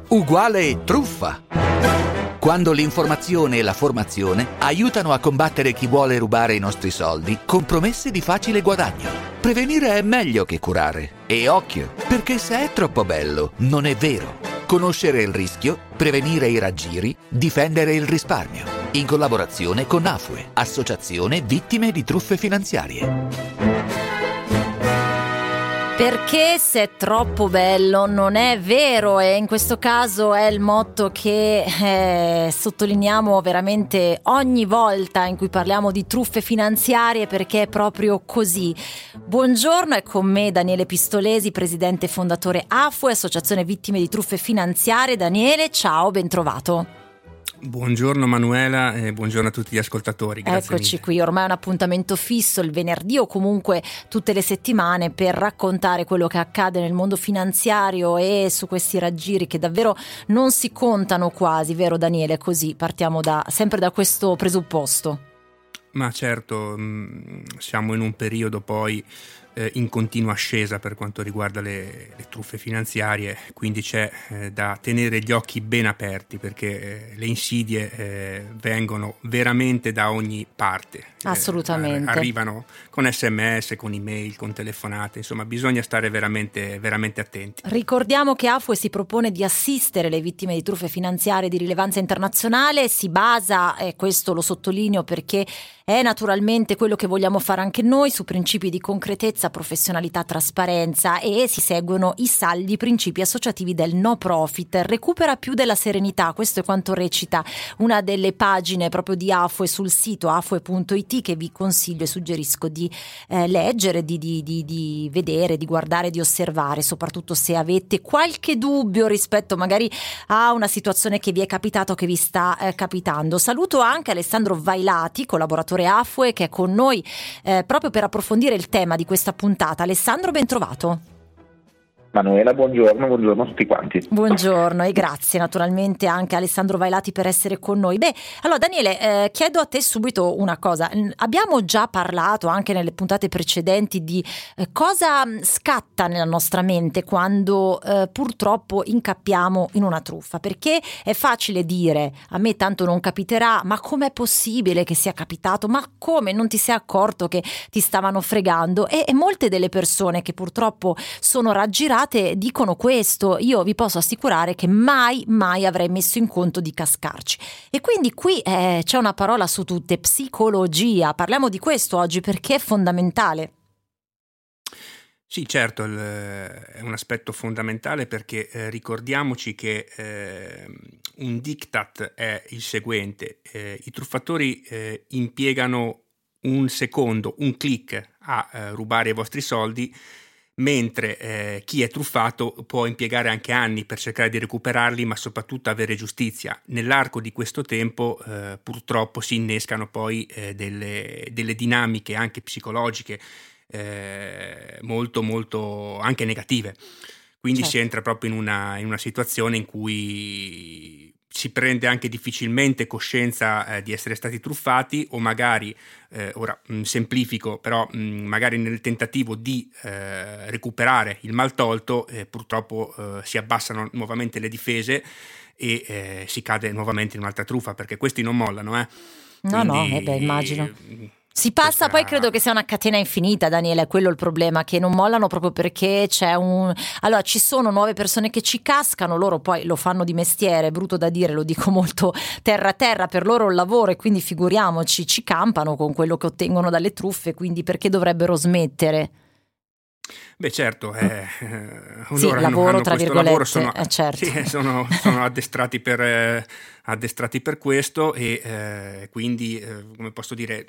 Uguale truffa. quando l'informazione e la formazione aiutano a combattere chi vuole rubare i nostri soldi con promesse di facile guadagno. Prevenire è meglio che curare. E occhio, perché se è troppo bello, non è vero. Conoscere il rischio, prevenire i raggiri, difendere il risparmio. In collaborazione con AFUE, Associazione Vittime di Truffe Finanziarie. Perché se è troppo bello non è vero e in questo caso è il motto che eh, sottolineiamo veramente ogni volta in cui parliamo di truffe finanziarie perché è proprio così. Buongiorno, è con me Daniele Pistolesi, presidente e fondatore AFU, Associazione Vittime di Truffe Finanziarie. Daniele, ciao, ben trovato. Buongiorno Manuela e buongiorno a tutti gli ascoltatori. Grazie Eccoci mille. qui, ormai è un appuntamento fisso il venerdì o comunque tutte le settimane per raccontare quello che accade nel mondo finanziario e su questi raggiri che davvero non si contano quasi, vero Daniele? Così partiamo da, sempre da questo presupposto. Ma certo, mm, siamo in un periodo poi eh, in continua ascesa per quanto riguarda le, le truffe finanziarie, quindi c'è eh, da tenere gli occhi ben aperti perché eh, le insidie eh, vengono veramente da ogni parte. Eh, Assolutamente. arrivano con sms, con email, con telefonate, insomma bisogna stare veramente, veramente attenti. Ricordiamo che AFUE si propone di assistere le vittime di truffe finanziarie di rilevanza internazionale, si basa, e questo lo sottolineo perché è naturalmente quello che vogliamo fare anche noi su principi di concretezza, professionalità, trasparenza e si seguono i saldi principi associativi del no profit. Recupera più della serenità, questo è quanto recita una delle pagine proprio di Afue sul sito afue.it che vi consiglio e suggerisco di eh, leggere, di, di, di, di vedere, di guardare, di osservare, soprattutto se avete qualche dubbio rispetto magari a una situazione che vi è capitata o che vi sta eh, capitando. Saluto anche Alessandro Vailati, collaboratore AFUE che è con noi eh, proprio per approfondire il tema di questa puntata. Alessandro, ben trovato. Manuela, buongiorno, buongiorno a tutti quanti. Buongiorno e grazie naturalmente anche a Alessandro Vailati per essere con noi. Beh, allora Daniele, eh, chiedo a te subito una cosa. Abbiamo già parlato anche nelle puntate precedenti di eh, cosa scatta nella nostra mente quando eh, purtroppo incappiamo in una truffa, perché è facile dire a me tanto non capiterà, ma com'è possibile che sia capitato? Ma come non ti sei accorto che ti stavano fregando? E, e molte delle persone che purtroppo sono raggirate testate dicono questo, io vi posso assicurare che mai, mai avrei messo in conto di cascarci. E quindi qui eh, c'è una parola su tutte, psicologia. Parliamo di questo oggi perché è fondamentale. Sì, certo, il, è un aspetto fondamentale perché eh, ricordiamoci che eh, un diktat è il seguente, eh, i truffatori eh, impiegano un secondo, un clic a eh, rubare i vostri soldi mentre eh, chi è truffato può impiegare anche anni per cercare di recuperarli, ma soprattutto avere giustizia. Nell'arco di questo tempo eh, purtroppo si innescano poi eh, delle, delle, dinamiche anche psicologiche eh, molto molto anche negative. Quindi certo. si entra proprio in una, in una situazione in cui si prende anche difficilmente coscienza eh, di essere stati truffati o magari, eh, ora mh, semplifico, però mh, magari nel tentativo di eh, recuperare il mal tolto eh, purtroppo eh, si abbassano nuovamente le difese e eh, si cade nuovamente in un'altra truffa perché questi non mollano. Eh. No, Quindi, no, eh beh, immagino. Si passa questa... poi credo che sia una catena infinita, Daniele, è quello il problema, che non mollano proprio perché c'è un... Allora, ci sono nuove persone che ci cascano, loro poi lo fanno di mestiere, è brutto da dire, lo dico molto terra a terra, per loro un lavoro e quindi figuriamoci, ci campano con quello che ottengono dalle truffe, quindi perché dovrebbero smettere? Beh certo, eh, sì, lavoro hanno, tra virgolette, lavoro, sono, eh, certo. sì, sono, sono addestrati per... Eh, addestrati per questo e eh, quindi, eh, come posso dire,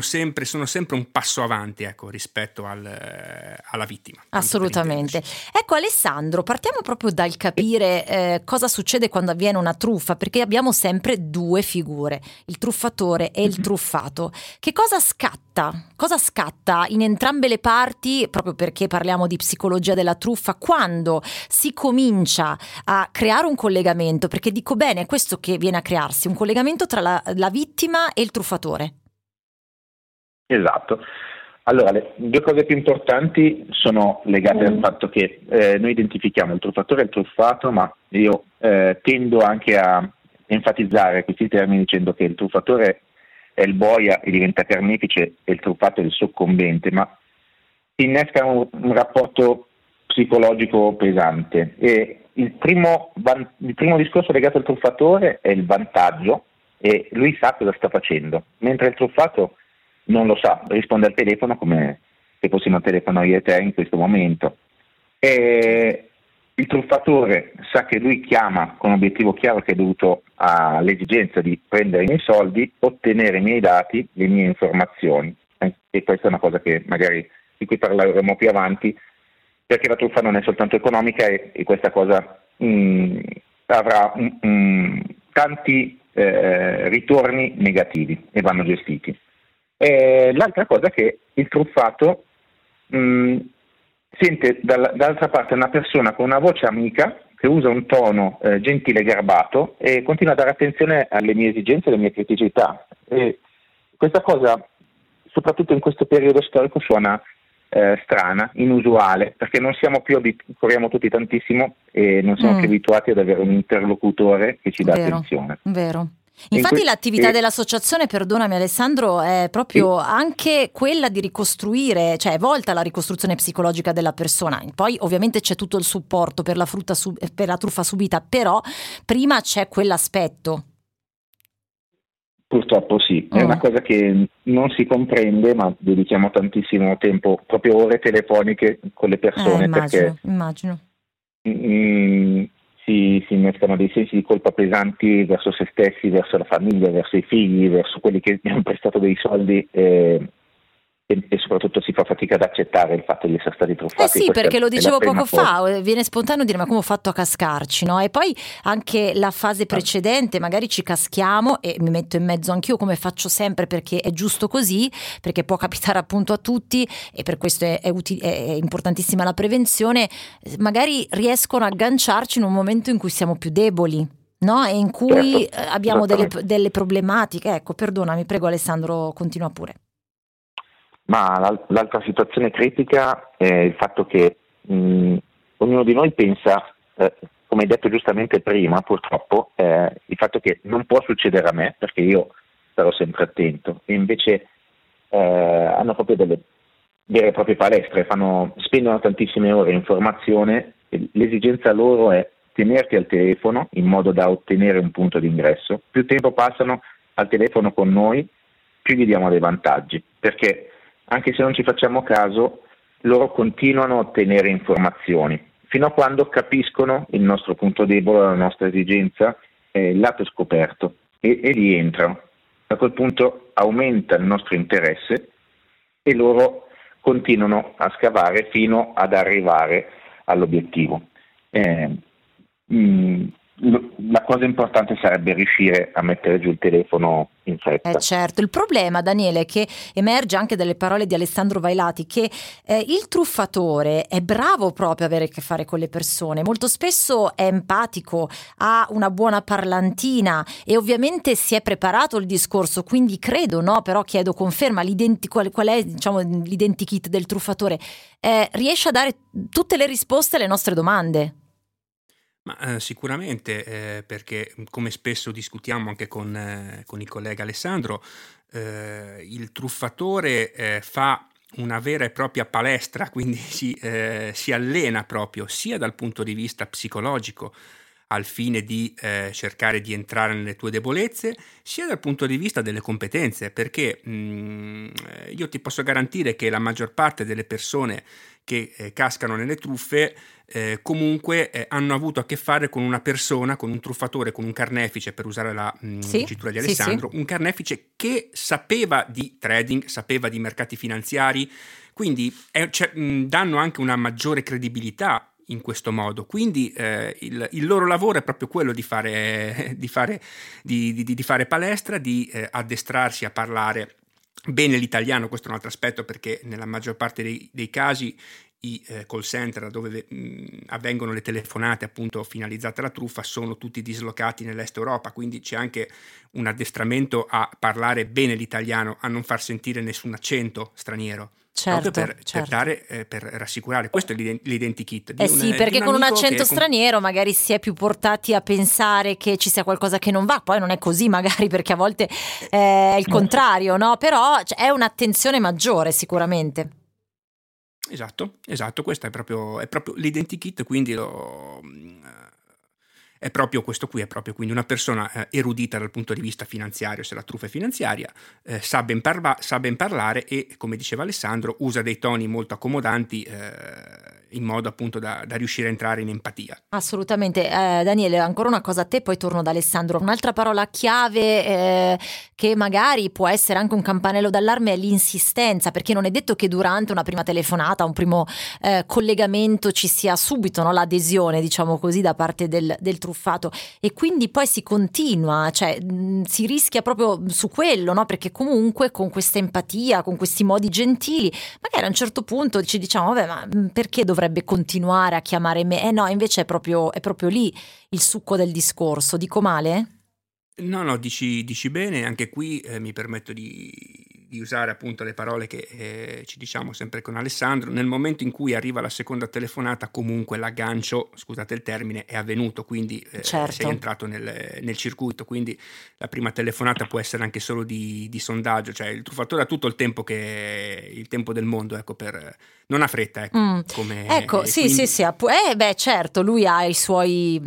sempre, sono sempre un passo avanti ecco, rispetto al, eh, alla vittima. Assolutamente. Ecco Alessandro, partiamo proprio dal capire eh, cosa succede quando avviene una truffa, perché abbiamo sempre due figure, il truffatore e il mm-hmm. truffato. Che cosa scatta? Cosa scatta in entrambe le parti, proprio perché parliamo di psicologia della truffa, quando si comincia a creare un collegamento? Perché dico bene, è questo che viene a crearsi, un collegamento tra la, la vittima e il truffatore. Esatto. Allora, le due cose più importanti sono legate mm. al fatto che eh, noi identifichiamo il truffatore e il truffato, ma io eh, tendo anche a enfatizzare questi termini dicendo che il truffatore è il boia e diventa carnefice e il truffato è il soccombente, ma innesca un, un rapporto psicologico pesante. E il primo, il primo discorso legato al truffatore è il vantaggio e lui sa cosa sta facendo, mentre il truffato non lo sa, risponde al telefono come se fossimo al telefono io e te in questo momento. E il truffatore sa che lui chiama con un obiettivo chiaro che è dovuto all'esigenza di prendere i miei soldi, ottenere i miei dati, le mie informazioni. E questa è una cosa che magari di cui parleremo più avanti, perché la truffa non è soltanto economica e, e questa cosa mh, mm, avrà mh, tanti eh, ritorni negativi e vanno gestiti. E l'altra cosa è che il truffato mh, mm, sente dall- dall'altra parte una persona con una voce amica che usa un tono eh, gentile e garbato e continua a dare attenzione alle mie esigenze e alle mie criticità. E questa cosa, soprattutto in questo periodo storico, suona eh, strana, inusuale, perché non siamo più abituati, corriamo tutti tantissimo e non siamo mm. più abituati ad avere un interlocutore che ci dà vero, attenzione. Vero. Infatti que- l'attività e- dell'associazione, perdonami Alessandro, è proprio sì. anche quella di ricostruire, cioè è volta alla ricostruzione psicologica della persona. Poi ovviamente c'è tutto il supporto per la, sub- per la truffa subita, però prima c'è quell'aspetto. Purtroppo sì, è una mm. cosa che non si comprende, ma dedichiamo tantissimo tempo, proprio ore telefoniche con le persone. Eh, immagino, perché, immagino. Mm, si, si innescano dei sensi di colpa pesanti verso se stessi, verso la famiglia, verso i figli, verso quelli che mi hanno prestato dei soldi. Eh, e, e, soprattutto si fa fatica ad accettare il fatto di essere stati truffati. Eh sì, perché lo dicevo poco fa, eh, viene spontaneo dire ma come ho fatto a cascarci, no? E poi anche la fase ah. precedente, magari ci caschiamo e mi metto in mezzo anch'io come faccio sempre perché è giusto così, perché può capitare appunto a tutti e per questo è, è, util- è importantissima la prevenzione, magari riescono a agganciarci in un momento in cui siamo più deboli. No? E in cui certo, eh, abbiamo delle, delle problematiche. Ecco, perdonami, prego Alessandro, continua pure. Ma l'altra situazione critica è il fatto che mh, ognuno di noi pensa, eh, come hai detto giustamente prima, purtroppo, eh, il fatto che non può succedere a me perché io starò sempre attento. E invece eh, hanno proprio delle vere e proprie palestre, fanno, spendono tantissime ore in formazione, l'esigenza loro è tenerti al telefono in modo da ottenere un punto di ingresso, più tempo passano al telefono con noi, più gli diamo dei vantaggi, perché anche se non ci facciamo caso, loro continuano a ottenere informazioni, fino a quando capiscono il nostro punto debole, la nostra esigenza, eh, il lato scoperto e, e lì entrano. A quel punto aumenta il nostro interesse e loro continuano a scavare fino ad arrivare all'obiettivo. Eh, mh, mm, la cosa importante sarebbe riuscire a mettere giù il telefono in fretta. Eh certo, il problema Daniele che emerge anche dalle parole di Alessandro Vailati che eh, il truffatore è bravo proprio a avere a che fare con le persone, molto spesso è empatico, ha una buona parlantina e ovviamente si è preparato il discorso, quindi credo, no? però chiedo conferma qual, qual, è diciamo, l'identikit del truffatore, eh, riesce a dare tutte le risposte alle nostre domande. Ma eh, sicuramente eh, perché come spesso discutiamo anche con, eh, con il collega Alessandro, eh, il truffatore eh, fa una vera e propria palestra, quindi si, eh, si, allena proprio sia dal punto di vista psicologico al fine di cercare di entrare nelle tue debolezze, sia dal punto di vista delle competenze, perché mh, mm, io ti posso garantire che la maggior parte delle persone che cascano nelle truffe eh, comunque eh, hanno avuto a che fare con una persona, con un truffatore, con un carnefice, per usare la mh, sì, dicitura di Alessandro, sì, sì. un carnefice che sapeva di trading, sapeva di mercati finanziari, quindi cioè, mh, danno anche una maggiore credibilità in questo modo. Quindi eh, il, il, loro lavoro è proprio quello di fare, di fare, di, di, di fare palestra, di eh, addestrarsi a parlare bene l'italiano, questo è un altro aspetto perché nella maggior parte dei, dei casi i eh, call center dove mh, avvengono le telefonate appunto finalizzate alla truffa sono tutti dislocati nell'est Europa, quindi c'è anche un addestramento a parlare bene l'italiano, a non far sentire nessun accento straniero. certo, per, certo. per, dare, eh, per rassicurare. Questo è l'identikit. Eh sì, perché un con un accento straniero magari si è più portati a pensare che ci sia qualcosa che non va, poi non è così magari perché a volte è il contrario, no? Però cioè, è un'attenzione maggiore sicuramente. Esatto, esatto, questo è proprio, è proprio l'identikit, quindi lo, è proprio questo qui, è proprio quindi una persona eh, erudita dal punto di vista finanziario, se la truffa è finanziaria, eh, sa, ben parla- sa, ben parlare e, come diceva Alessandro, usa dei toni molto accomodanti eh, in modo appunto da, da, riuscire a entrare in empatia. Assolutamente. Eh, Daniele, ancora una cosa a te, poi torno da Alessandro. Un'altra parola chiave eh, che magari può essere anche un campanello d'allarme è l'insistenza, perché non è detto che durante una prima telefonata, un primo eh, collegamento ci sia subito no, l'adesione, diciamo così, da parte del, del, truffato e quindi poi si continua, cioè mh, si rischia proprio su quello, no? perché comunque con questa empatia, con questi modi gentili, magari a un certo punto ci diciamo, vabbè, ma perché dovrebbe dovrebbe continuare a chiamare me. Eh no, invece è proprio, è proprio lì il succo del discorso. Dico male? No, no, dici, dici bene, anche qui eh, mi permetto di, di, usare appunto le parole che eh, ci diciamo sempre con Alessandro. Nel momento in cui arriva la seconda telefonata, comunque l'aggancio, scusate il termine, è avvenuto, quindi eh, certo. sei entrato nel, nel, circuito, quindi la prima telefonata può essere anche solo di, di sondaggio, cioè il truffatore ha tutto il tempo, che, il tempo del mondo ecco, per non ha fretta, ecco. Mm. ecco, sì, quindi... sì, sì, eh, beh, certo, lui ha i suoi,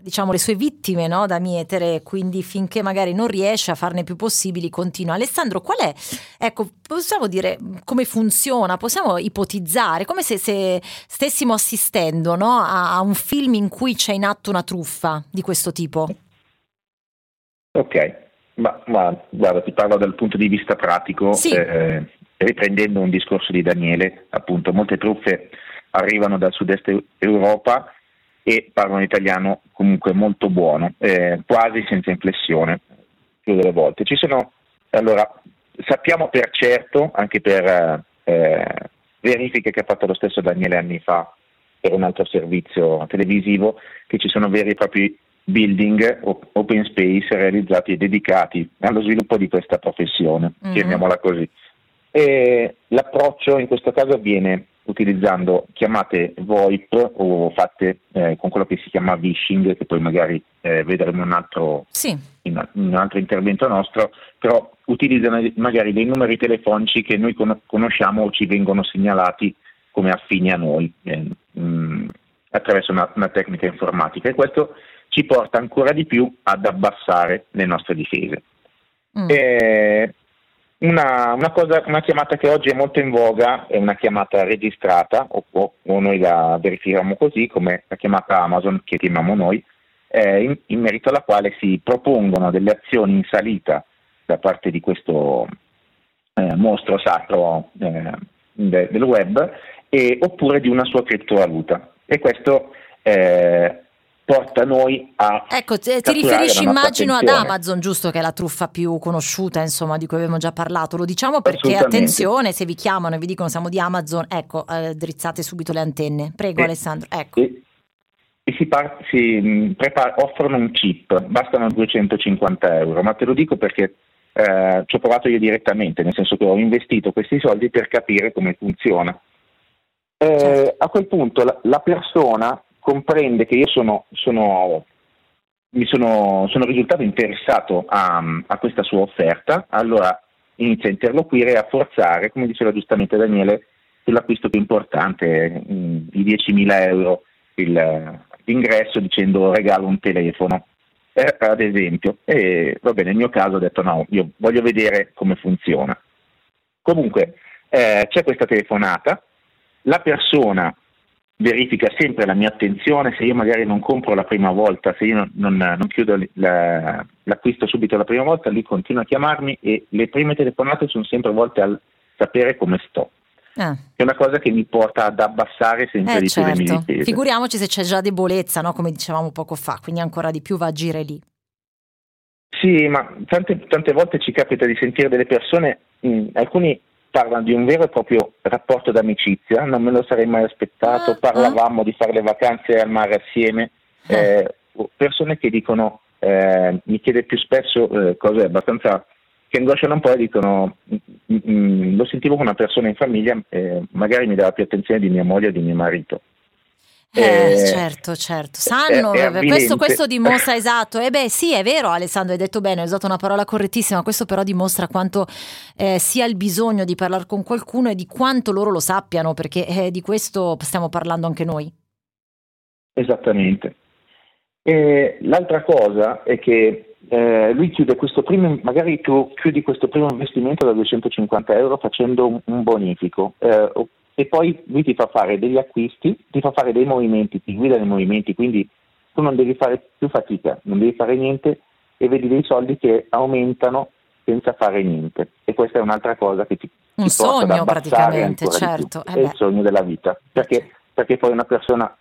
diciamo, le sue vittime no, da mietere, quindi finché magari non riesce a farne più possibili, continua. Alessandro, qual è, ecco, possiamo dire come funziona, possiamo ipotizzare, come se, se stessimo assistendo no, a, a un film in cui c'è in atto una truffa di questo tipo? Ok, ma, ma guarda, ti parlo dal punto di vista pratico. Sì. Eh, riprendendo un discorso di Daniele, appunto molte truffe arrivano dal sud-est Europa e parlano italiano comunque molto buono, eh, quasi senza inflessione, più delle volte. Ci sono, allora, sappiamo per certo, anche per eh, verifiche che ha fatto lo stesso Daniele anni fa per un altro servizio televisivo, che ci sono veri e propri building open space realizzati e dedicati allo sviluppo di questa professione, mm-hmm. chiamiamola così. E l'approccio in questo caso avviene utilizzando chiamate VoIP o fatte eh, con quello che si chiama vishing, che poi magari eh, vedremo in un, altro, sì. in, in un altro intervento nostro, però utilizzano magari dei numeri telefonici che noi conosciamo o ci vengono segnalati come affini a noi eh, mh, mm, attraverso una, una, tecnica informatica e questo ci porta ancora di più ad abbassare le nostre difese. Mm. E, una, una, cosa, una, chiamata che oggi è molto in voga è una chiamata registrata, o, o, noi la verifichiamo così, come la chiamata Amazon che chiamiamo noi, eh, in, in, merito alla quale si propongono delle azioni in salita da parte di questo eh, mostro sacro eh, de, del web, e, oppure di una sua criptovaluta. E questo eh, porta noi a ecco ti, riferisci immagino attenzione. ad Amazon giusto che è la truffa più conosciuta insomma di cui abbiamo già parlato. Lo diciamo perché attenzione se vi chiamano e vi dicono siamo di Amazon ecco eh, drizzate subito le antenne. Prego e, Alessandro ecco. E, e si, par- si prepar- offrono un chip bastano 250 euro ma te lo dico perché eh, ci ho provato io direttamente nel senso che ho investito questi soldi per capire come funziona. Eh, certo. a quel punto la, la persona comprende che io sono, sono, mi sono, sono, risultato interessato a, a, questa sua offerta, allora inizia a interloquire e a forzare, come diceva giustamente Daniele, sull'acquisto più importante, mm, i 10.000 euro il, l'ingresso dicendo regalo un telefono, eh, ad esempio. E va bene, nel mio caso ho detto no, io voglio vedere come funziona. Comunque eh, c'è questa telefonata, la persona verifica sempre la mia attenzione, se io magari non compro la prima volta, se io non, non, non chiudo la, l'acquisto subito la prima volta, lui continua a chiamarmi e le prime telefonate sono sempre volte al sapere come sto. Ah. È una cosa che mi porta ad abbassare sempre eh, di certo. più le mie certo. difese. Figuriamoci se c'è già debolezza, no? come dicevamo poco fa, quindi ancora di più va a agire lì. Sì, ma tante, tante volte ci capita di sentire delle persone, mh, alcuni parlano di un vero e proprio rapporto d'amicizia, non me lo sarei mai aspettato, ah, parlavamo ah. di fare le vacanze al mare assieme, ah. eh, persone che dicono, eh, mi chiede più spesso eh, cose abbastanza che angosciano un po' e dicono mm, mm, lo sentivo con una persona in famiglia, eh, magari mi dava più attenzione di mia moglie o di mio marito. Eh, eh, certo, certo, sanno, è, è questo, questo, dimostra esatto, e eh beh sì è vero Alessandro, hai detto bene, hai usato una parola correttissima, questo però dimostra quanto eh, sia il bisogno di parlare con qualcuno e di quanto loro lo sappiano, perché eh, di questo stiamo parlando anche noi. Esattamente. E l'altra cosa è che eh, lui chiude questo primo, magari tu chiudi questo primo investimento da 250 euro facendo un, bonifico eh, e poi lui ti fa fare degli acquisti, ti fa fare dei movimenti, ti guida nei movimenti, quindi tu non devi fare più fatica, non devi fare niente e vedi dei soldi che aumentano senza fare niente. E questa è un'altra cosa che ti, un ti sogno praticamente, certo. Eh è il sogno della vita, perché, perché poi una persona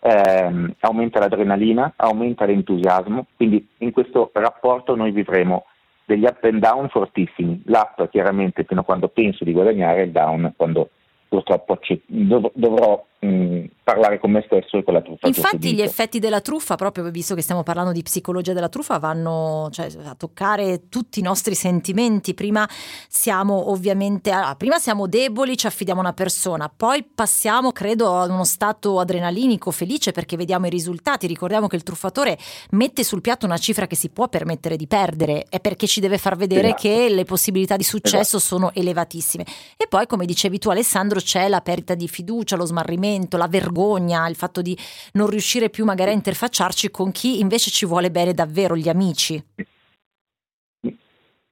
ehm, aumenta l'adrenalina, aumenta l'entusiasmo, quindi in questo rapporto noi vivremo degli up and down fortissimi. L'up chiaramente fino a quando penso di guadagnare, il down quando purtroppo dov- dovrò mh, parlare con me stesso e con la truffa. Infatti gli effetti della truffa, proprio visto che stiamo parlando di psicologia della truffa, vanno cioè, a toccare tutti i nostri sentimenti. Prima siamo ovviamente, allora, prima siamo deboli, ci affidiamo a una persona, poi passiamo, credo, ad uno stato adrenalinico felice perché vediamo i risultati. Ricordiamo che il truffatore mette sul piatto una cifra che si può permettere di perdere, è perché ci deve far vedere esatto. che le possibilità di successo esatto. sono elevatissime. E poi, come dicevi tu Alessandro, c'è la perdita di fiducia, lo smarrimento, la vergogna, il fatto di non riuscire più magari a interfacciarci con chi invece ci vuole bene davvero, gli amici.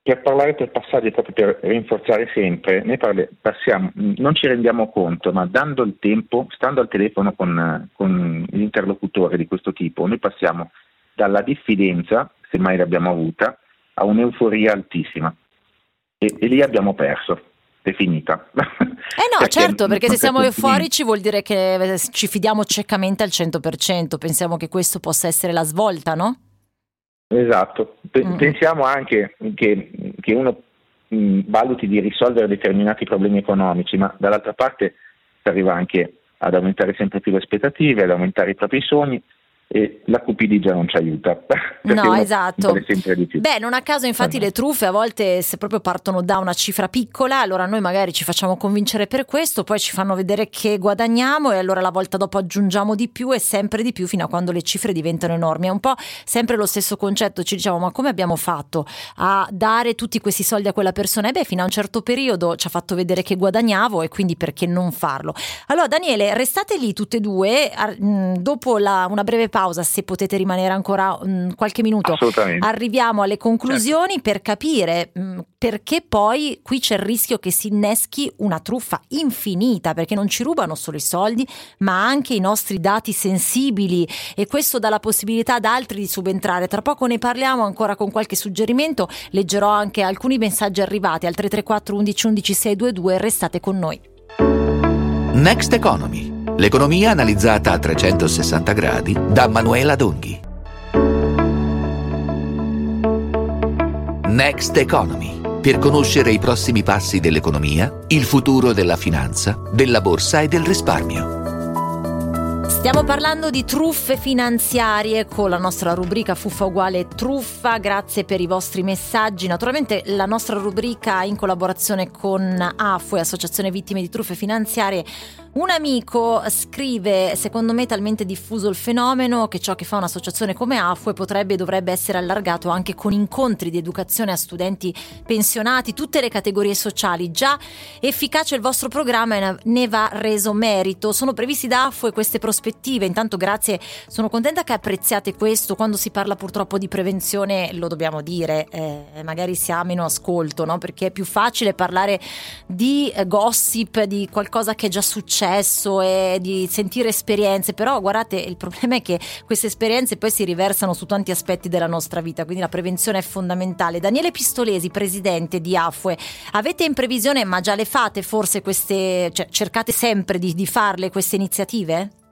Per parlare per passaggi, proprio per rinforzare sempre, noi parli, passiamo, non ci rendiamo conto, ma dando il tempo, stando al telefono con, con l'interlocutore di questo tipo, noi passiamo dalla diffidenza, se mai l'abbiamo avuta, a un'euforia altissima. E, e lì abbiamo perso è finita. Eh no, perché certo, perché se siamo euforici vuol dire che eh, ci fidiamo ciecamente al 100%, pensiamo che questo possa essere la svolta, no? Esatto, mm. pensiamo anche che, che uno mh, valuti di risolvere determinati problemi economici, ma dall'altra parte si arriva anche ad aumentare sempre più le aspettative, ad aumentare i propri sogni e la cupidigia non ci aiuta. No, esatto. Beh, non a caso infatti le truffe a volte se proprio partono da una cifra piccola, allora noi magari ci facciamo convincere per questo, poi ci fanno vedere che guadagniamo e allora la volta dopo aggiungiamo di più e sempre di più fino a quando le cifre diventano enormi. È un po' sempre lo stesso concetto, ci diciamo ma come abbiamo fatto a dare tutti questi soldi a quella persona? E beh, fino a un certo periodo ci ha fatto vedere che guadagnavo e quindi perché non farlo? Allora Daniele, restate lì tutte e due, dopo la, una breve pausa, se potete rimanere ancora mh, mm, qualche minuto, arriviamo alle conclusioni certo. per capire mh, mm, perché poi qui c'è il rischio che si inneschi una truffa infinita, perché non ci rubano solo i soldi, ma anche i nostri dati sensibili e questo dà la possibilità ad altri di subentrare. Tra poco ne parliamo ancora con qualche suggerimento, leggerò anche alcuni messaggi arrivati al 334 11 11 622, restate con noi. Next Economy L'economia analizzata a 360 gradi da Manuela Donghi. Next Economy. Per conoscere i prossimi passi dell'economia, il futuro della finanza, della borsa e del risparmio. Stiamo parlando di truffe finanziarie con la nostra rubrica Fuffa uguale truffa, grazie per i vostri messaggi. Naturalmente la nostra rubrica in collaborazione con AFUE, Associazione Vittime di Truffe Finanziarie, un amico scrive, secondo me è talmente diffuso il fenomeno che ciò che fa un'associazione come AFUE potrebbe e dovrebbe essere allargato anche con incontri di educazione a studenti pensionati, tutte le categorie sociali. Già efficace il vostro programma e ne va reso merito. Sono previsti da AFUE queste prospettive. Intanto grazie, sono contenta che apprezziate questo. Quando si parla purtroppo di prevenzione lo dobbiamo dire, eh, magari si ha meno ascolto, no? perché è più facile parlare di eh, gossip, di qualcosa che è già successo successo e di sentire esperienze, però guardate, il problema è che queste esperienze poi si riversano su tanti aspetti della nostra vita, quindi la prevenzione è fondamentale. Daniele Pistolesi, presidente di AFUE, avete in previsione, ma già le fate forse queste, cioè cercate sempre di, di farle queste iniziative?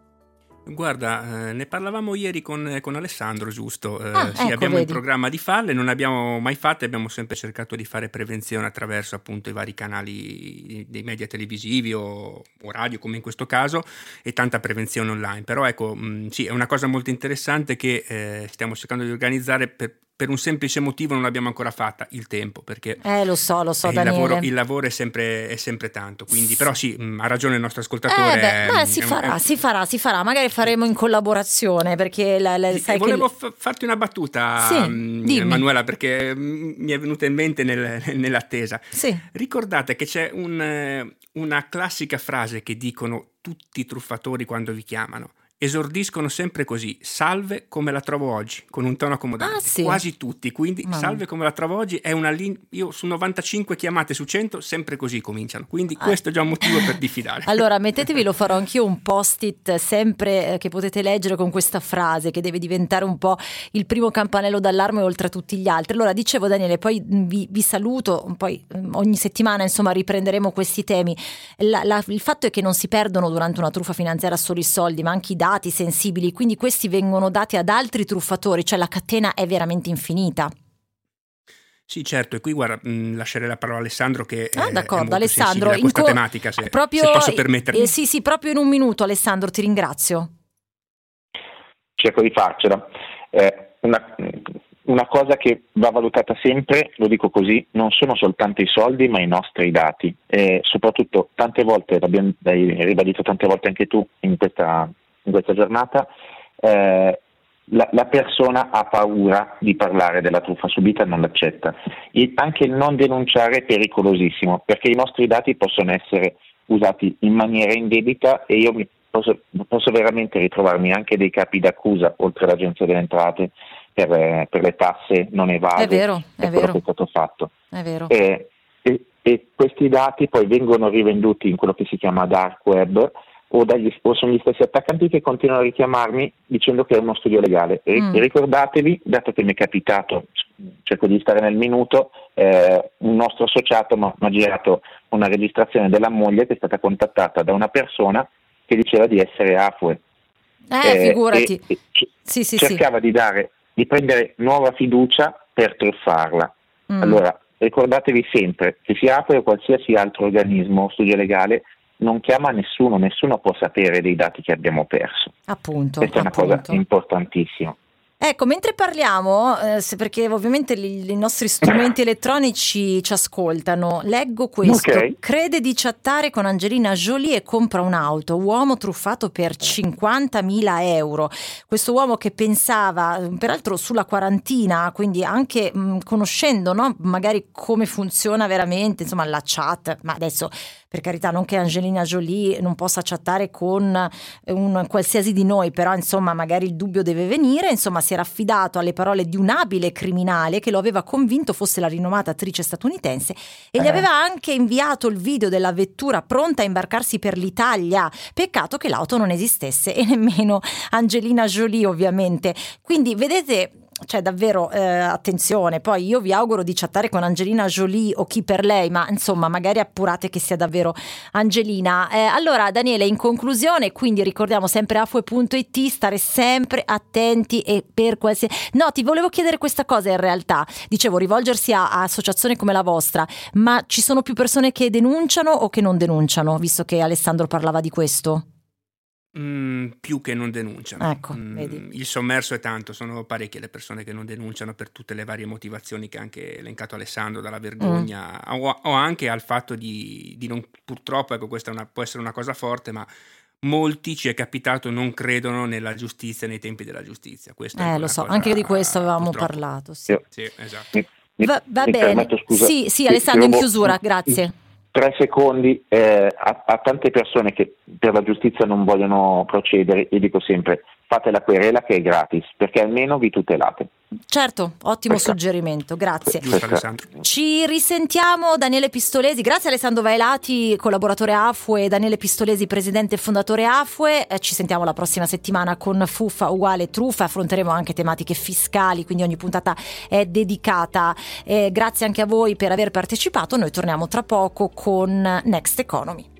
Guarda, eh, ne parlavamo ieri con, con Alessandro, giusto? Eh, ah, sì, ecco, abbiamo vedi. in programma di farle, non abbiamo mai fatte, abbiamo sempre cercato di fare prevenzione attraverso appunto i vari canali dei media televisivi o, o radio, come in questo caso, e tanta prevenzione online. Però ecco, mh, sì, è una cosa molto interessante che eh, stiamo cercando di organizzare per per un semplice motivo non l'abbiamo ancora fatta, il tempo, perché eh, lo so, lo so, il, Daniele. lavoro, il lavoro è sempre, è sempre tanto, quindi, però sì, mh, ha ragione il nostro ascoltatore. Eh beh, è- si è farà, si farà, si farà, magari faremo in collaborazione perché la, la- sai che volevo fa- farti una battuta, Sì, mh, dimmi. Manuela, perché mi è venuta in mente nel- nell'attesa. Sì. Ricordate che c'è un, eh, una classica frase che dicono tutti i truffatori quando vi chiamano. Esordiscono sempre così, salve come la trovo oggi, con un tono accomodante. Ah, sì? Quasi tutti, quindi Ma- salve come la trovo oggi è una linea, io su 95 chiamate su 100 sempre così cominciano, quindi Ah. questo è già un motivo per diffidare. Allora, mettetevi, lo farò anch'io un post-it sempre eh, che potete leggere con questa frase che deve diventare un po' il primo campanello d'allarme oltre a tutti gli altri. Allora, dicevo Daniele, poi vi, vi saluto, poi mh, ogni settimana insomma riprenderemo questi temi. La- la- il fatto è che non si perdono durante una truffa finanziaria solo i soldi, ma anche i dati sensibili, quindi questi vengono dati ad altri truffatori, cioè la catena è veramente infinita. Sì, certo, e qui guarda, mh, lascerei la parola a Alessandro che Ah, è- d'accordo, è molto Alessandro. questa co- tematica, se, proprio, se posso permettermi. eh, sì, sì, proprio in un minuto, Alessandro, ti ringrazio. cerco di farcela. Eh, una, una cosa che va valutata sempre, lo dico così, non sono soltanto i soldi ma i nostri dati. E soprattutto tante volte, l'abbiamo l'hai ribadito tante volte anche tu in questa, in questa giornata, eh, la, la persona ha paura di parlare della truffa subita e non l'accetta. Il- anche il non denunciare è pericolosissimo perché i nostri dati possono essere usati in maniera indebita e io mi posso, posso veramente ritrovarmi anche dei capi d'accusa oltre all'Agenzia delle Entrate per, eh, per le tasse non evase È vero, e è quello vero, che è stato fatto. è vero. E, e- e questi dati poi vengono rivenduti in quello che si chiama dark web o, dagli, o sono gli stessi attaccanti che continuano a richiamarmi dicendo che è uno studio legale. E Mm. ricordatevi, dato che mi è capitato, cerco di stare nel minuto, eh, un nostro associato mi ha girato una registrazione della moglie che è stata contattata da una persona che diceva di essere Afue. Eh, figurati. e- e Sì, sì, sì. cercava di dare di prendere nuova fiducia per truffarla. Mm. Allora, ricordatevi sempre che sia Apple o qualsiasi altro organismo o studio legale non chiama nessuno, nessuno può sapere dei dati che abbiamo perso. Appunto, Questa è una appunto. cosa importantissima. Ecco, mentre parliamo, eh, perché ovviamente li- i nostri strumenti elettronici ci ascoltano, leggo questo. Ok. Crede di chattare con Angelina Jolie e compra un'auto. Uomo truffato per 50.000 euro. Questo uomo che pensava, eh, peraltro sulla quarantina, quindi anche mh, conoscendo no, magari come funziona veramente, insomma, la chat, ma adesso per carità non che Angelina Jolie non possa chattare con eh, un qualsiasi di noi, però insomma magari il dubbio deve venire, insomma si era affidato alle parole di un abile criminale che lo aveva convinto fosse la rinomata attrice statunitense e gli Eh. aveva anche inviato il video della vettura pronta a imbarcarsi per l'Italia. Peccato che l'auto non esistesse e nemmeno Angelina Jolie ovviamente. Quindi vedete cioè davvero eh, attenzione, poi io vi auguro di chattare con Angelina Jolie o chi per lei, ma insomma magari appurate che sia davvero Angelina. Eh, allora Daniele, in conclusione, quindi ricordiamo sempre afue.it, stare sempre attenti e per qualsiasi... No, ti volevo chiedere questa cosa in realtà, dicevo rivolgersi a, a associazioni come la vostra, ma ci sono più persone che denunciano o che non denunciano, visto che Alessandro parlava di questo? Mm, più che non denunciano. Ecco, Mm, vedi. Il sommerso è tanto, sono parecchie le persone che non denunciano per tutte le varie motivazioni che ha anche elencato Alessandro, dalla vergogna Mm. o, o anche al fatto di, di non, purtroppo, ecco questa è una- può essere una cosa forte, ma molti ci è capitato non credono nella giustizia, nei tempi della giustizia. Questa è Eh, lo so, cosa, anche di questo avevamo purtroppo. parlato. Sì, Sì, esatto. Mi- Va, va mi bene. permetto, scusa, Sì, sì, Alessandro, in chiusura, grazie. Tre secondi eh, a, a tante persone che per la giustizia non vogliono procedere, io dico sempre fate la querela che è gratis, perché almeno vi tutelate. Certo, ottimo Questa- suggerimento, grazie. Giusto Alessandro. Ci risentiamo Daniele Pistolesi, grazie Alessandro Vaelati, collaboratore AFUE, Daniele Pistolesi, presidente e fondatore AFUE, Eh, ci sentiamo la prossima settimana con Fuffa uguale truffa, affronteremo anche tematiche fiscali, quindi ogni puntata è dedicata. Eh, grazie anche a voi per aver partecipato, noi torniamo tra poco con Next Economy.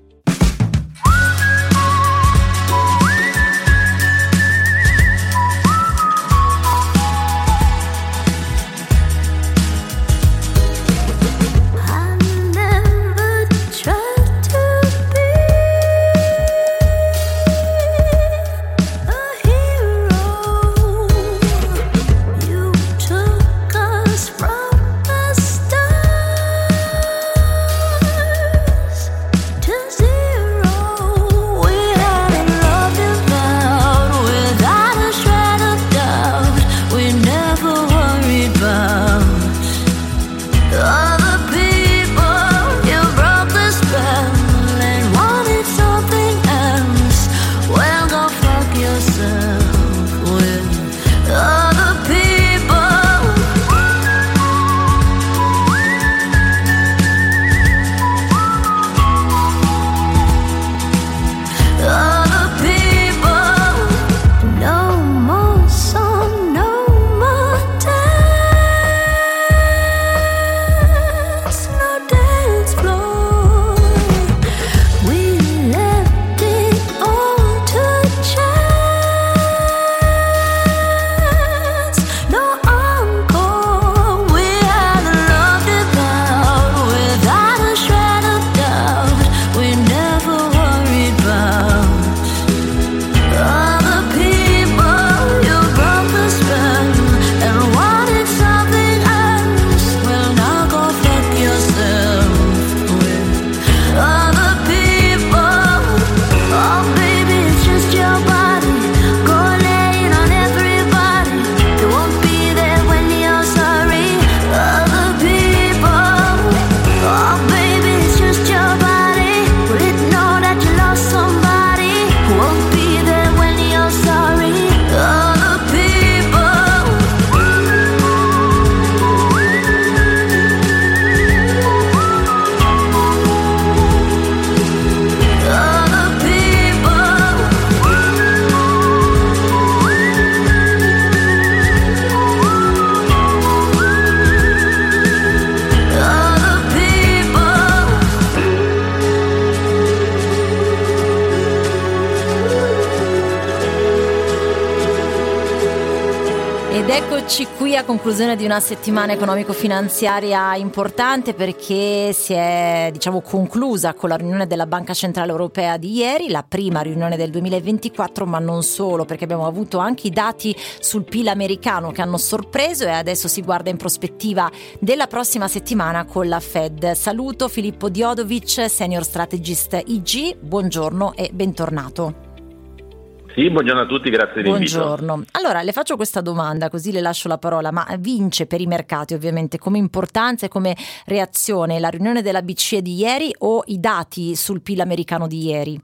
Conclusione di una settimana economico-finanziaria importante perché si è diciamo, conclusa con la riunione della Banca Centrale Europea di ieri, la prima riunione del 2024, ma non solo perché abbiamo avuto anche i dati sul PIL americano che hanno sorpreso e adesso si guarda in prospettiva della prossima settimana con la Fed. Saluto Filippo Diodovic, Senior Strategist IG, buongiorno e bentornato. Sì, buongiorno a tutti, grazie dell'invito. Buongiorno. Allora, le faccio questa domanda, così le lascio la parola, ma vince per i mercati ovviamente come importanza e come reazione la riunione della BCE di ieri o i dati sul PIL americano di ieri?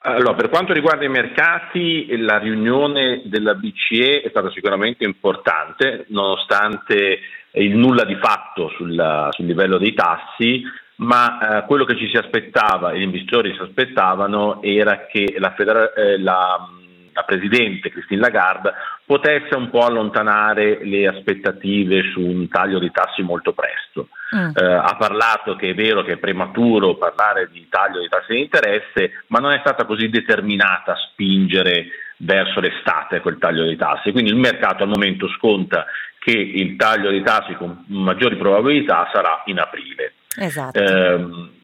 Allora, per quanto riguarda i mercati, la riunione della BCE è stata sicuramente importante, nonostante il nulla di fatto sul, sul livello dei tassi, ma eh, quello che ci si aspettava e gli investitori si aspettavano era che la, federa- eh, la, la Presidente Christine Lagarde potesse un po' allontanare le aspettative su un taglio di tassi molto presto. Mm. Eh, ha parlato che è vero che è prematuro parlare di taglio di tassi di interesse, ma non è stata così determinata a spingere verso l'estate quel taglio dei tassi. Quindi il mercato al momento sconta che il taglio dei tassi con maggiori probabilità sarà in aprile. Esatto. Eh,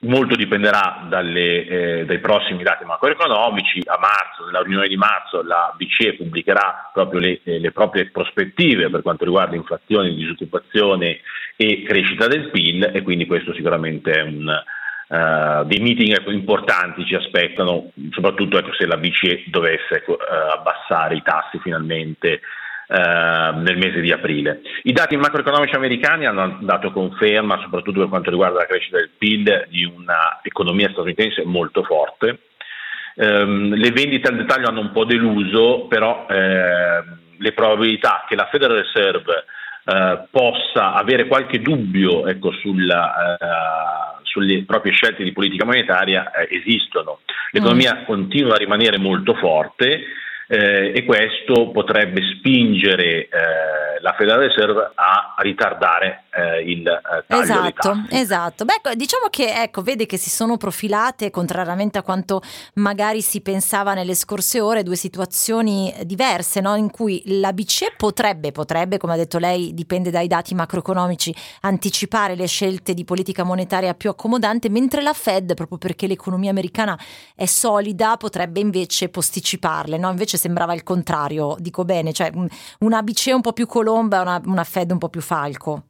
molto dipenderà dalle, eh, dai prossimi dati macroeconomici. A marzo, nella riunione di marzo, la BCE pubblicherà proprio le, eh, le proprie prospettive per quanto riguarda inflazione, disoccupazione e crescita del PIL e quindi questo sicuramente è un, Uh, dei meeting ecco, importanti ci aspettano, soprattutto ecco, se la BCE dovesse ecco, uh, abbassare i tassi finalmente nel mese di aprile. I dati macroeconomici americani hanno dato conferma, soprattutto per quanto riguarda la crescita del PIL, di un'economia statunitense molto forte. Um, le vendite al dettaglio hanno un po' deluso, però eh, le probabilità che la Federal Reserve eh, possa avere qualche dubbio ecco, sulla, eh, sulle proprie scelte di politica monetaria eh, esistono. L'economia mm. continua a rimanere molto forte eh, e questo potrebbe spingere eh, la Federal Reserve a ritardare eh, il eh, taglio esatto, esatto. Beh, diciamo che ecco, vede che si sono profilate, contrariamente a quanto magari si pensava nelle scorse ore, due situazioni diverse, no? in cui la BCE potrebbe, potrebbe, come ha detto lei, dipende dai dati macroeconomici, anticipare le scelte di politica monetaria più accomodante, mentre la Fed, proprio perché l'economia americana è solida, potrebbe invece posticiparle. No? Invece sembrava il contrario, dico bene, cioè una BCE un po' più colomba una, una Fed un po' più falco.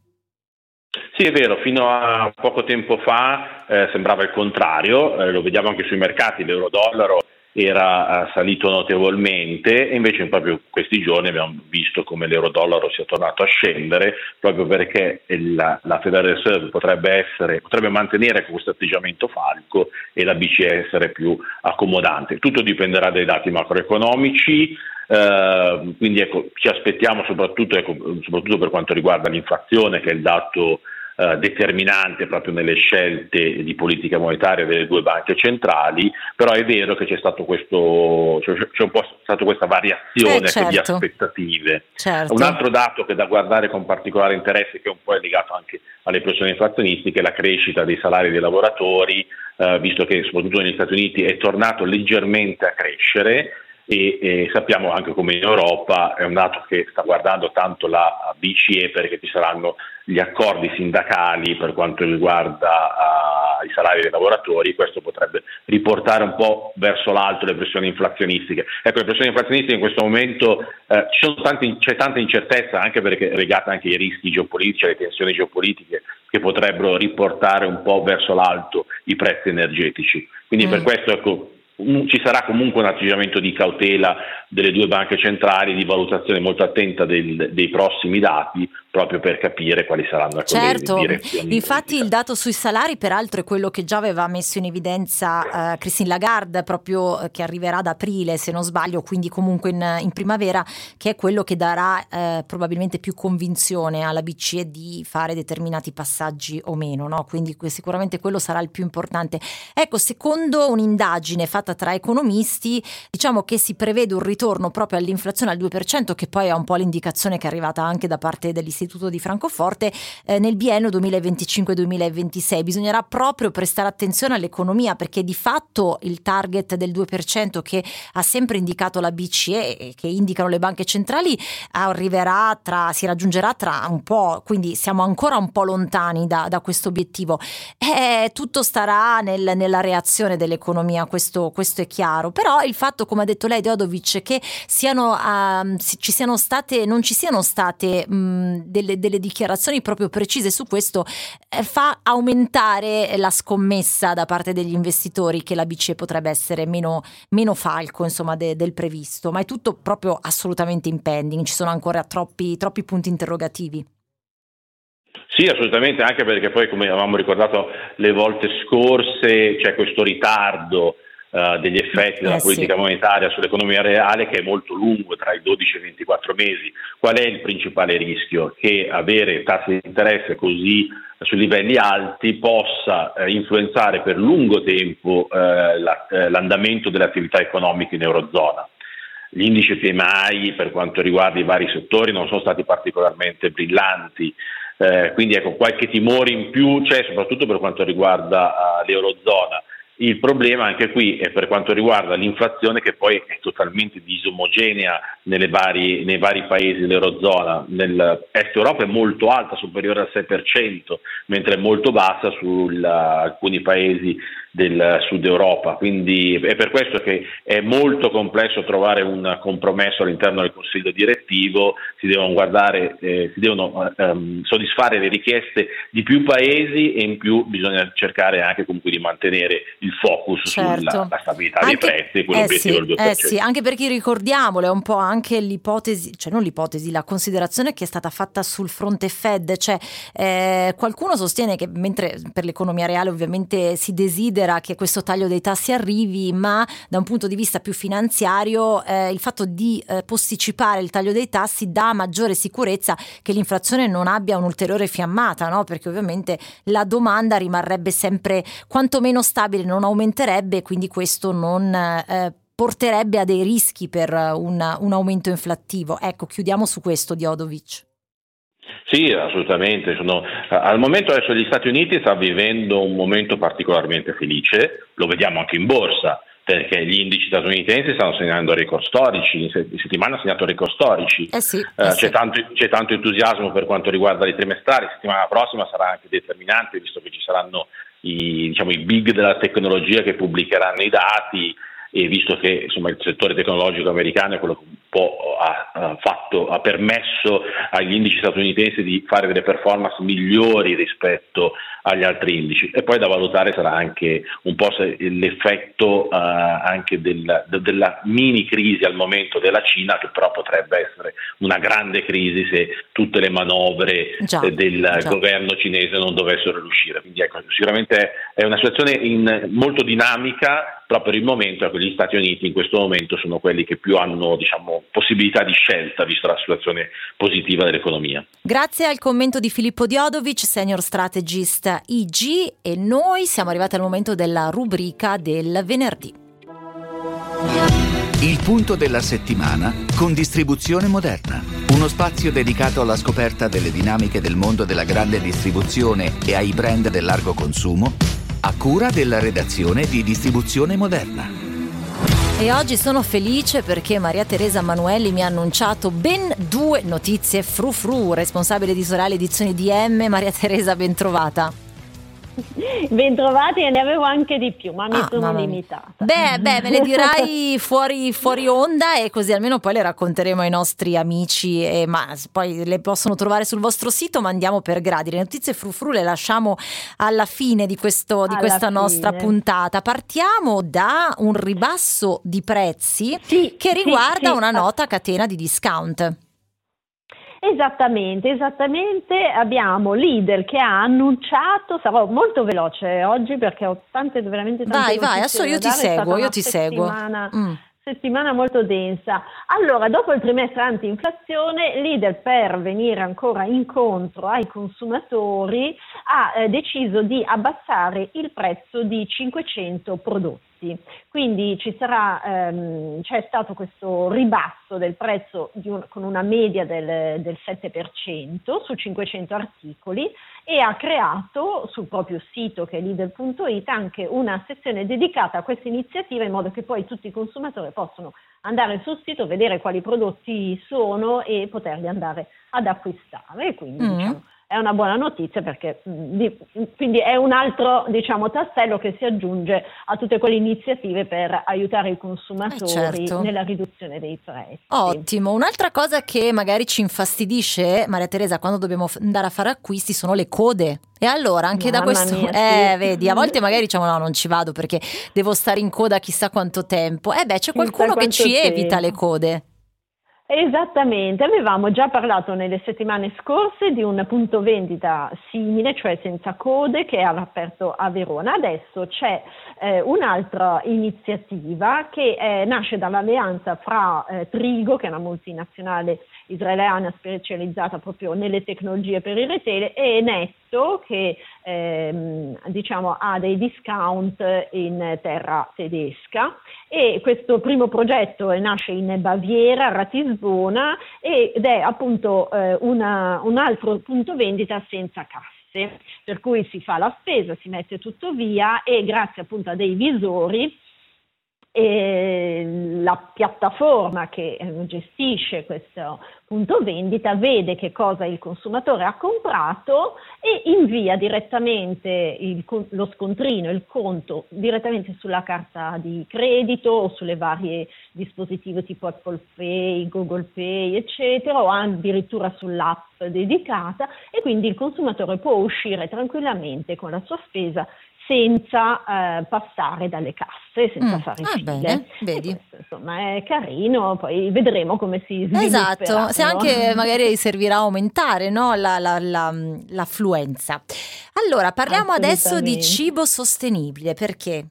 Sì, è vero, fino a poco tempo fa eh, sembrava il contrario, eh, lo vediamo anche sui mercati, l'euro-dollaro era uh, salito notevolmente e invece proprio questi giorni abbiamo visto come l'euro-dollaro sia tornato a scendere proprio perché la, la Federal Reserve potrebbe, essere, potrebbe mantenere questo atteggiamento falco e la BCE essere più accomodante. Tutto dipenderà dai dati macroeconomici, uh, quindi ecco, ci aspettiamo soprattutto, ecco, soprattutto per quanto riguarda l'inflazione che è il dato eh, determinante proprio nelle scelte di politica monetaria delle due banche centrali, però è vero che c'è, stato questo, c'è, c'è un po' stata questa variazione eh, certo. di aspettative. Certo. Un altro dato che è da guardare con particolare interesse, che un po' è legato anche alle pressioni inflazionistiche, è la crescita dei salari dei lavoratori, eh, visto che soprattutto negli Stati Uniti è tornato leggermente a crescere e, e, sappiamo anche come in Europa è un dato che sta guardando tanto la BCE perché ci saranno gli accordi sindacali per quanto riguarda uh, i salari dei lavoratori, questo potrebbe riportare un po' verso l'alto le pressioni inflazionistiche. Ecco, le pressioni inflazionistiche in questo momento uh, tanti, c'è tanta incertezza anche perché è legata anche ai rischi geopolitici, alle tensioni geopolitiche che potrebbero riportare un po' verso l'alto i prezzi energetici. Quindi mm. per questo ecco, ci sarà comunque un atteggiamento di cautela delle due banche centrali, di valutazione molto attenta del, dei prossimi dati, proprio per capire quali saranno certo. le direzioni. Infatti il dato sui salari, peraltro, è quello che già aveva messo in evidenza uh, Christine Lagarde, proprio uh, che arriverà ad aprile, se non sbaglio, quindi comunque in, in primavera, che è quello che darà uh, probabilmente più convinzione alla BCE di fare determinati passaggi o meno, no? quindi sicuramente quello sarà il più importante. Ecco, secondo un'indagine fatta tra economisti, diciamo che si prevede un ritorno proprio all'inflazione al 2%, che poi è un po' l'indicazione che è arrivata anche da parte dell'Istituto dell'Istituto di Francoforte eh, nel biennio 2025-2026. Bisognerà proprio prestare attenzione all'economia perché di fatto il target del 2% che ha sempre indicato la BCE e che indicano le banche centrali arriverà tra, si raggiungerà tra un po', quindi siamo ancora un po' lontani da, da questo obiettivo. Eh, tutto starà nel, nella reazione dell'economia, questo, questo, è chiaro, però il fatto, come ha detto lei, Deodovic, che siano, uh, ci siano state, non ci siano state mh, delle, delle, dichiarazioni proprio precise su questo, eh, fa aumentare la scommessa da parte degli investitori che la BCE potrebbe essere meno, meno falco insomma, de, del previsto, ma è tutto proprio assolutamente in pending, ci sono ancora troppi, troppi punti interrogativi. Sì, assolutamente, anche perché poi, come avevamo ricordato le volte scorse, c'è questo ritardo uh, degli effetti della eh, politica sì. monetaria sull'economia reale che è molto lungo, tra i 12 e i 24 mesi. Qual è il principale rischio? Che avere tassi di interesse così su livelli alti possa eh, influenzare per lungo tempo eh, la, eh, l'andamento delle attività economiche in Eurozona. Gli indici PMI per quanto riguarda i vari settori non sono stati particolarmente brillanti, eh, quindi ecco, qualche timore in più c'è soprattutto per quanto riguarda uh, l'Eurozona. Il problema anche qui è per quanto riguarda l'inflazione che poi è totalmente disomogenea vari, nei vari paesi dell'Eurozona. Nell'Est Europa è molto alta, superiore al 6%, mentre è molto bassa su alcuni paesi del sud Europa. Quindi è per questo che è molto complesso trovare un compromesso all'interno del Consiglio direttivo, si devono, guardare, eh, si devono ehm, soddisfare le richieste di più paesi e in più bisogna cercare anche comunque di mantenere il focus certo. sulla stabilità anche, dei prezzi e quell'obiettivo eh sì, del 2%. Eh sì, anche perché ricordiamolo, è un po' anche l'ipotesi, cioè non l'ipotesi, la considerazione che è stata fatta sul fronte Fed, cioè eh, qualcuno sostiene che mentre per l'economia reale ovviamente si desidera desidera che questo taglio dei tassi arrivi, ma da un punto di vista più finanziario eh, il fatto di eh, posticipare il taglio dei tassi dà maggiore sicurezza che l'inflazione non abbia un'ulteriore fiammata, no? perché ovviamente la domanda rimarrebbe sempre quantomeno stabile, non aumenterebbe, quindi questo non... Eh, porterebbe a dei rischi per un, un aumento inflattivo. Ecco, chiudiamo su questo, Diodovic. Sì, assolutamente. Sono, al momento adesso gli Stati Uniti sta vivendo un momento particolarmente felice, lo vediamo anche in borsa, perché gli indici statunitensi stanno segnando record storici, in settimana hanno segnato record storici. Eh sì, eh, eh c'è, sì. tanto, c'è, tanto, entusiasmo per quanto riguarda i trimestrali, la settimana prossima sarà anche determinante, visto che ci saranno i, diciamo, i big della tecnologia che pubblicheranno i dati e visto che insomma, il settore tecnologico americano è quello ha, ha, fatto, ha permesso agli indici statunitensi di fare delle performance migliori rispetto agli altri indici e poi da valutare sarà anche un po' l'effetto uh, anche del, de, della mini crisi al momento della Cina che però potrebbe essere una grande crisi se tutte le manovre già, del già. governo cinese non dovessero riuscire. Quindi ecco, sicuramente è una situazione in, molto dinamica però per il momento ecco, gli Stati Uniti in questo momento sono quelli che più hanno diciamo, possibilità di scelta vista la situazione positiva dell'economia. Grazie al commento di Filippo Diodovic, senior strategist IG e noi siamo arrivati al momento della rubrica del venerdì. Il punto della settimana con distribuzione moderna. Uno spazio dedicato alla scoperta delle dinamiche del mondo della grande distribuzione e ai brand del largo consumo a cura della redazione di Distribuzione Moderna. E oggi sono felice perché Maria Teresa Manuelli mi ha annunciato ben due notizie fru fru, responsabile di Sorale Edizioni DM. Maria Teresa, ben trovata. Bentrovati e ne avevo anche di più, ma mi Ah, sono limitata. Beh, beh, me le dirai fuori, fuori onda e così almeno poi le racconteremo ai nostri amici, e, ma poi le possono trovare sul vostro sito, ma andiamo per gradi. Le notizie frufru le lasciamo alla fine di, questo, di questa nostra fine. puntata. Partiamo da un ribasso di prezzi Sì, che sì, riguarda sì. una nota catena di discount. Esattamente, esattamente. Abbiamo Lidl che ha annunciato, sarò molto veloce oggi perché ho tante, veramente tante Vai, vai, adesso io ti seguo, io ti seguo. settimana- Mm. settimana molto densa. Allora, dopo il trimestre anti-inflazione, Lidl per venire ancora incontro ai consumatori ha eh, deciso di abbassare il prezzo di 500 prodotti. Quindi ci sarà, ehm, c'è stato questo ribasso del prezzo un, con una media del, del 7% su 500 articoli e ha creato sul proprio sito che è Lidl.it anche una sezione dedicata a questa iniziativa in modo che poi tutti i consumatori possono andare sul sito, vedere quali prodotti sono e poterli andare ad acquistare. Quindi Mm. diciamo, è una buona notizia perché di- quindi è un altro diciamo, tassello che si aggiunge a tutte quelle iniziative per aiutare i consumatori Eh, certo. nella riduzione dei prezzi. Ottimo, un'altra cosa che magari ci infastidisce, Maria Teresa, quando dobbiamo andare a fare acquisti sono le code. E allora anche da Mamma questo, mia, eh, sì. vedi, a volte magari diciamo no, non ci vado perché devo stare in coda chissà quanto tempo. Eh beh, c'è qualcuno che ci evita tempo. le code. Esattamente, avevamo già parlato nelle settimane scorse di un punto vendita simile, cioè senza code, che era aperto a Verona. Adesso c'è eh, un'altra iniziativa che eh, nasce dall'alleanza fra eh, Trigo, che è una multinazionale israeliana specializzata proprio nelle tecnologie per il retail, e Netto, che ehm, diciamo, ha dei discount in terra tedesca. E questo primo progetto eh, nasce in Baviera, Ratisbona, ed è appunto eh, una- un altro punto vendita senza casse, per cui si fa la spesa, si mette tutto via e grazie appunto a dei visori e la piattaforma che eh, gestisce questo punto vendita vede che cosa il consumatore ha comprato e invia direttamente il lo scontrino, il conto direttamente sulla carta di credito o sulle varie dispositivi tipo Apple Pay, Google Pay, eccetera, o addirittura sull'app dedicata e quindi il consumatore può uscire tranquillamente con la sua spesa senza eh, passare dalle casse, senza Mm, fare ah, file. bene, vedi. Questo, insomma è carino, poi vedremo come si svilupperà. Esatto, se anche magari servirà a aumentare no, la- la- la- l'affluenza. Allora, parliamo adesso di cibo sostenibile, perché?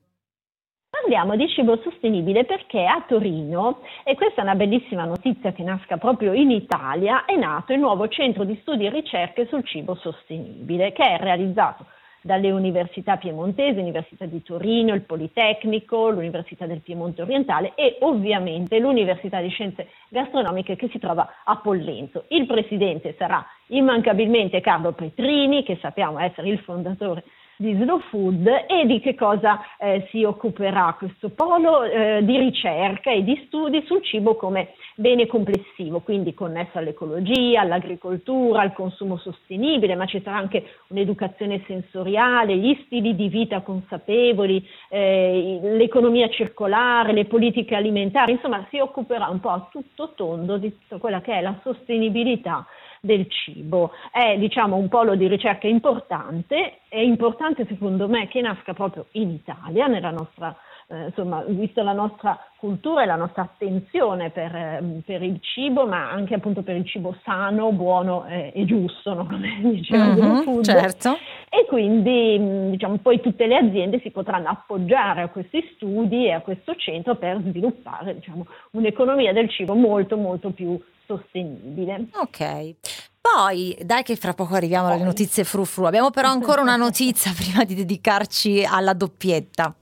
Parliamo di cibo sostenibile perché a Torino, e questa è una bellissima notizia che nasca proprio in Italia, è nato il nuovo centro di studi e ricerche sul cibo sostenibile che è realizzato dalle università piemontesi, l'Università di Torino, il Politecnico, l'Università del Piemonte Orientale e ovviamente l'Università di Scienze Gastronomiche che si trova a Pollenzo. Il presidente sarà immancabilmente Carlo Petrini, che sappiamo essere il fondatore di Slow Food e di che cosa eh, si occuperà questo polo eh, di ricerca e di studi sul cibo come bene complessivo, quindi connesso all'ecologia, all'agricoltura, al consumo sostenibile, ma ci sarà anche un'educazione sensoriale, gli stili di vita consapevoli, eh, l'economia circolare, le politiche alimentari, insomma si occuperà un po' a tutto tondo di tutta quella che è la sostenibilità del cibo. È diciamo un polo di ricerca importante, è importante secondo me che nasca proprio in Italia, nella nostra, eh, insomma, visto la nostra cultura e la nostra attenzione per, eh, per il cibo, ma anche appunto per il cibo sano, buono eh, e giusto, no? come diceva Mhm, Food. certo. E quindi diciamo, poi tutte le aziende si potranno appoggiare a questi studi e a questo centro per sviluppare diciamo, un'economia del cibo molto molto più sostenibile. Ok. Poi, dai che fra poco arriviamo alle notizie frufru. Abbiamo però ancora una notizia prima di dedicarci alla doppietta.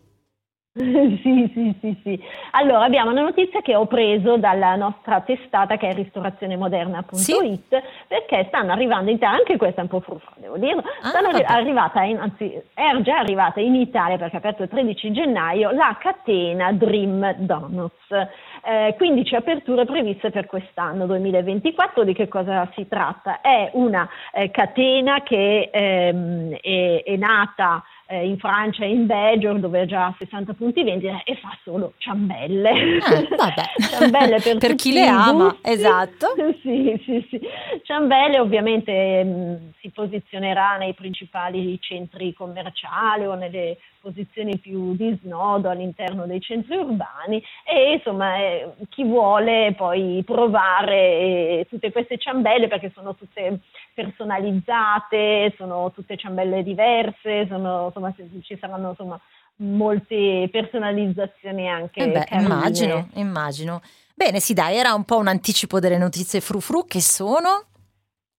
sì, sì, sì, sì. Allora, abbiamo una notizia che ho preso dalla nostra testata che è ristorazionemoderna.it perché stanno arrivando in Italia, anche questa è un po' fruffa, devo dire, stanno arri- arrivata in, anzi, è già arrivata in Italia perché è aperto il 13 gennaio la catena Dream Donuts. Eh, 15 aperture previste per quest'anno 2024. Di che cosa si tratta? È una eh, catena che ehm, è, è nata eh, in Francia e in Belgio, dove ha già 60 punti vendita e fa solo ciambelle. Eh, ciambelle per, Per chi le ama, gusti. esatto. sì, sì, sì. Ciambelle ovviamente mh, si posizionerà nei principali centri commerciali o nelle posizioni più di snodo all'interno dei centri urbani e insomma eh, chi vuole poi provare eh, tutte queste ciambelle perché sono tutte personalizzate, sono tutte ciambelle diverse, sono, insomma, ci saranno insomma, molte personalizzazioni anche. Eh beh, immagino, immagino. Bene, sì, dai, era un po' un anticipo delle notizie frufru che sono.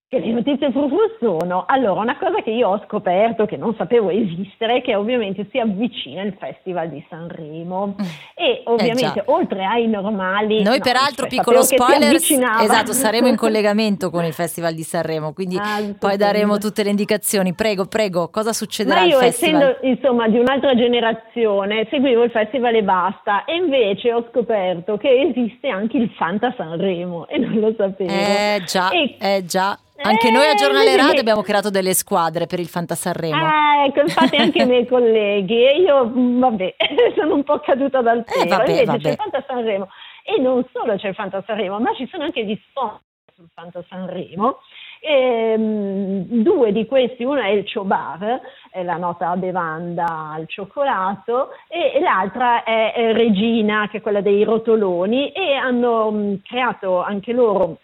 Che le notizie frufru sono, allora, una cosa che io ho scoperto, che non sapevo esistere, è che ovviamente si avvicina il Festival di Sanremo e ovviamente già. oltre ai normali... Noi no, peraltro, cioè, piccolo spoiler, esatto, saremo in collegamento con il Festival di Sanremo, quindi Ah, poi daremo tutte le indicazioni. Prego, prego, cosa succederà Ma io essendo insomma di un'altra generazione seguivo il festival e basta e invece ho scoperto che esiste anche il Fanta Sanremo e non lo sapevo. Eh già, E- eh già. Anche Eh, noi a Giornale vedi Radio abbiamo creato delle squadre per il Fanta Sanremo. Ah, ecco, infatti anche i miei colleghi e io, mm, vabbè, sono un po' caduta dal Eh, cielo. vabbè, Invece vabbè. c'è il Fanta Sanremo e non solo c'è il Fanta Sanremo, ma ci sono anche gli sponsor sul Fanta Sanremo. Ehm, due di questi, uno è il Chobar, è la nota bevanda al cioccolato, e, e l'altra è, è Regina, che è quella dei rotoloni, e hanno mh, creato anche loro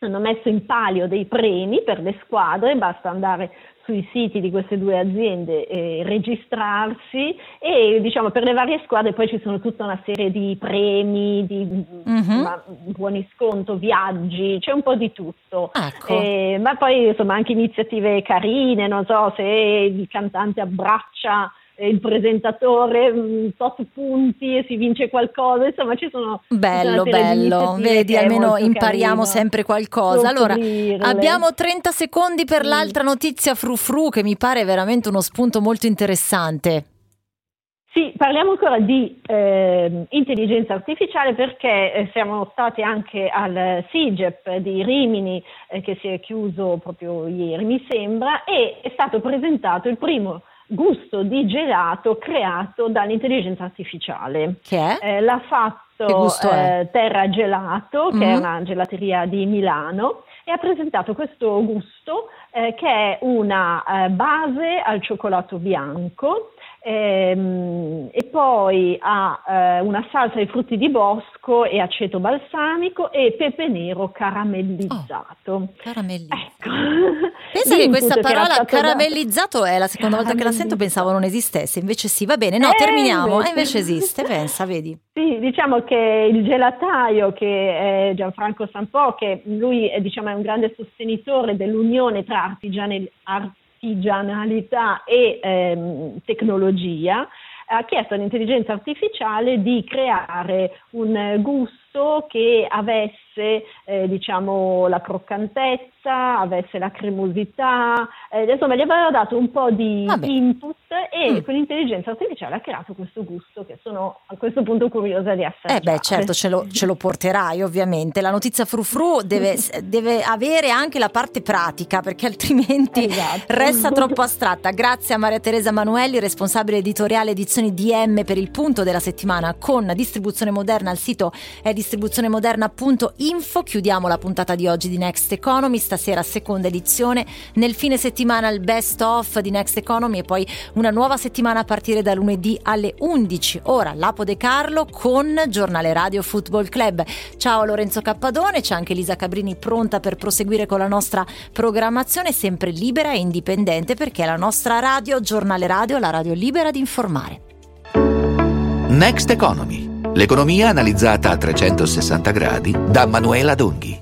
hanno messo in palio dei premi per le squadre, basta andare sui siti di queste due aziende e registrarsi e diciamo per le varie squadre poi ci sono tutta una serie di premi, di Mhm. insomma, buoni sconto, viaggi, c'è un po' di tutto. Ecco. Eh, ma poi insomma anche iniziative carine, non so se il cantante abbraccia eh, il presentatore, mh, tot punti e si vince qualcosa, insomma ci sono Bello, bello, vedi, almeno impariamo carino sempre qualcosa. Allora, abbiamo 30 secondi per Mm. l'altra notizia frufru che mi pare veramente uno spunto molto interessante. Sì, parliamo ancora di ehm, intelligenza artificiale perché eh, siamo stati anche al SIGEP di Rimini eh, che si è chiuso proprio ieri, mi sembra, e è stato presentato il primo gusto di gelato creato dall'intelligenza artificiale. Che è? Eh, l'ha fatto eh, Terra Gelato, che è Mhm. una gelateria di Milano, e ha presentato questo gusto eh, che è una eh, base al cioccolato bianco ehm, e poi ha eh, una salsa ai frutti di bosco e aceto balsamico e pepe nero caramellizzato. Caramellizzato. Ecco. Pensa che questa parola caramellizzato è la seconda volta che la sento, pensavo non esistesse, invece sì, va bene, no, Eh, terminiamo, invece. invece esiste, pensa, vedi. Sì, diciamo che il gelataio, che è Gianfranco Sampò, che lui è, diciamo, è un grande sostenitore dell'unione tra artigiani- artigianalità e ehm, tecnologia, ha chiesto all'intelligenza artificiale di creare un gusto che avesse eh, diciamo, la croccantezza, avesse la cremosità, eh, insomma gli aveva dato un po' di Vabbè. input e Mm. con l'intelligenza artificiale ha creato questo gusto che sono a questo punto curiosa di assaggiare. Eh beh, certo, ce lo, ce lo porterai ovviamente. La notizia frufru deve, deve avere anche la parte pratica perché altrimenti Esatto. resta troppo astratta. Grazie a Maria Teresa Manuelli, responsabile editoriale edizioni DM per il punto della settimana con distribuzione moderna. Il sito è distribuzionemoderna.info. Chiudiamo la puntata di oggi di Next Economy, stasera seconda edizione. Nel fine settimana il best of di Next Economy e poi una nuova settimana a partire da lunedì alle 11. Ora Lapo De Carlo con Giornale Radio Football Club. Ciao Lorenzo Cappadone, c'è anche Lisa Cabrini pronta per proseguire con la nostra programmazione sempre libera e indipendente perché la nostra radio, Giornale Radio, la radio libera di informare. Next Economy. L'economia analizzata a 360 gradi da Manuela Donghi.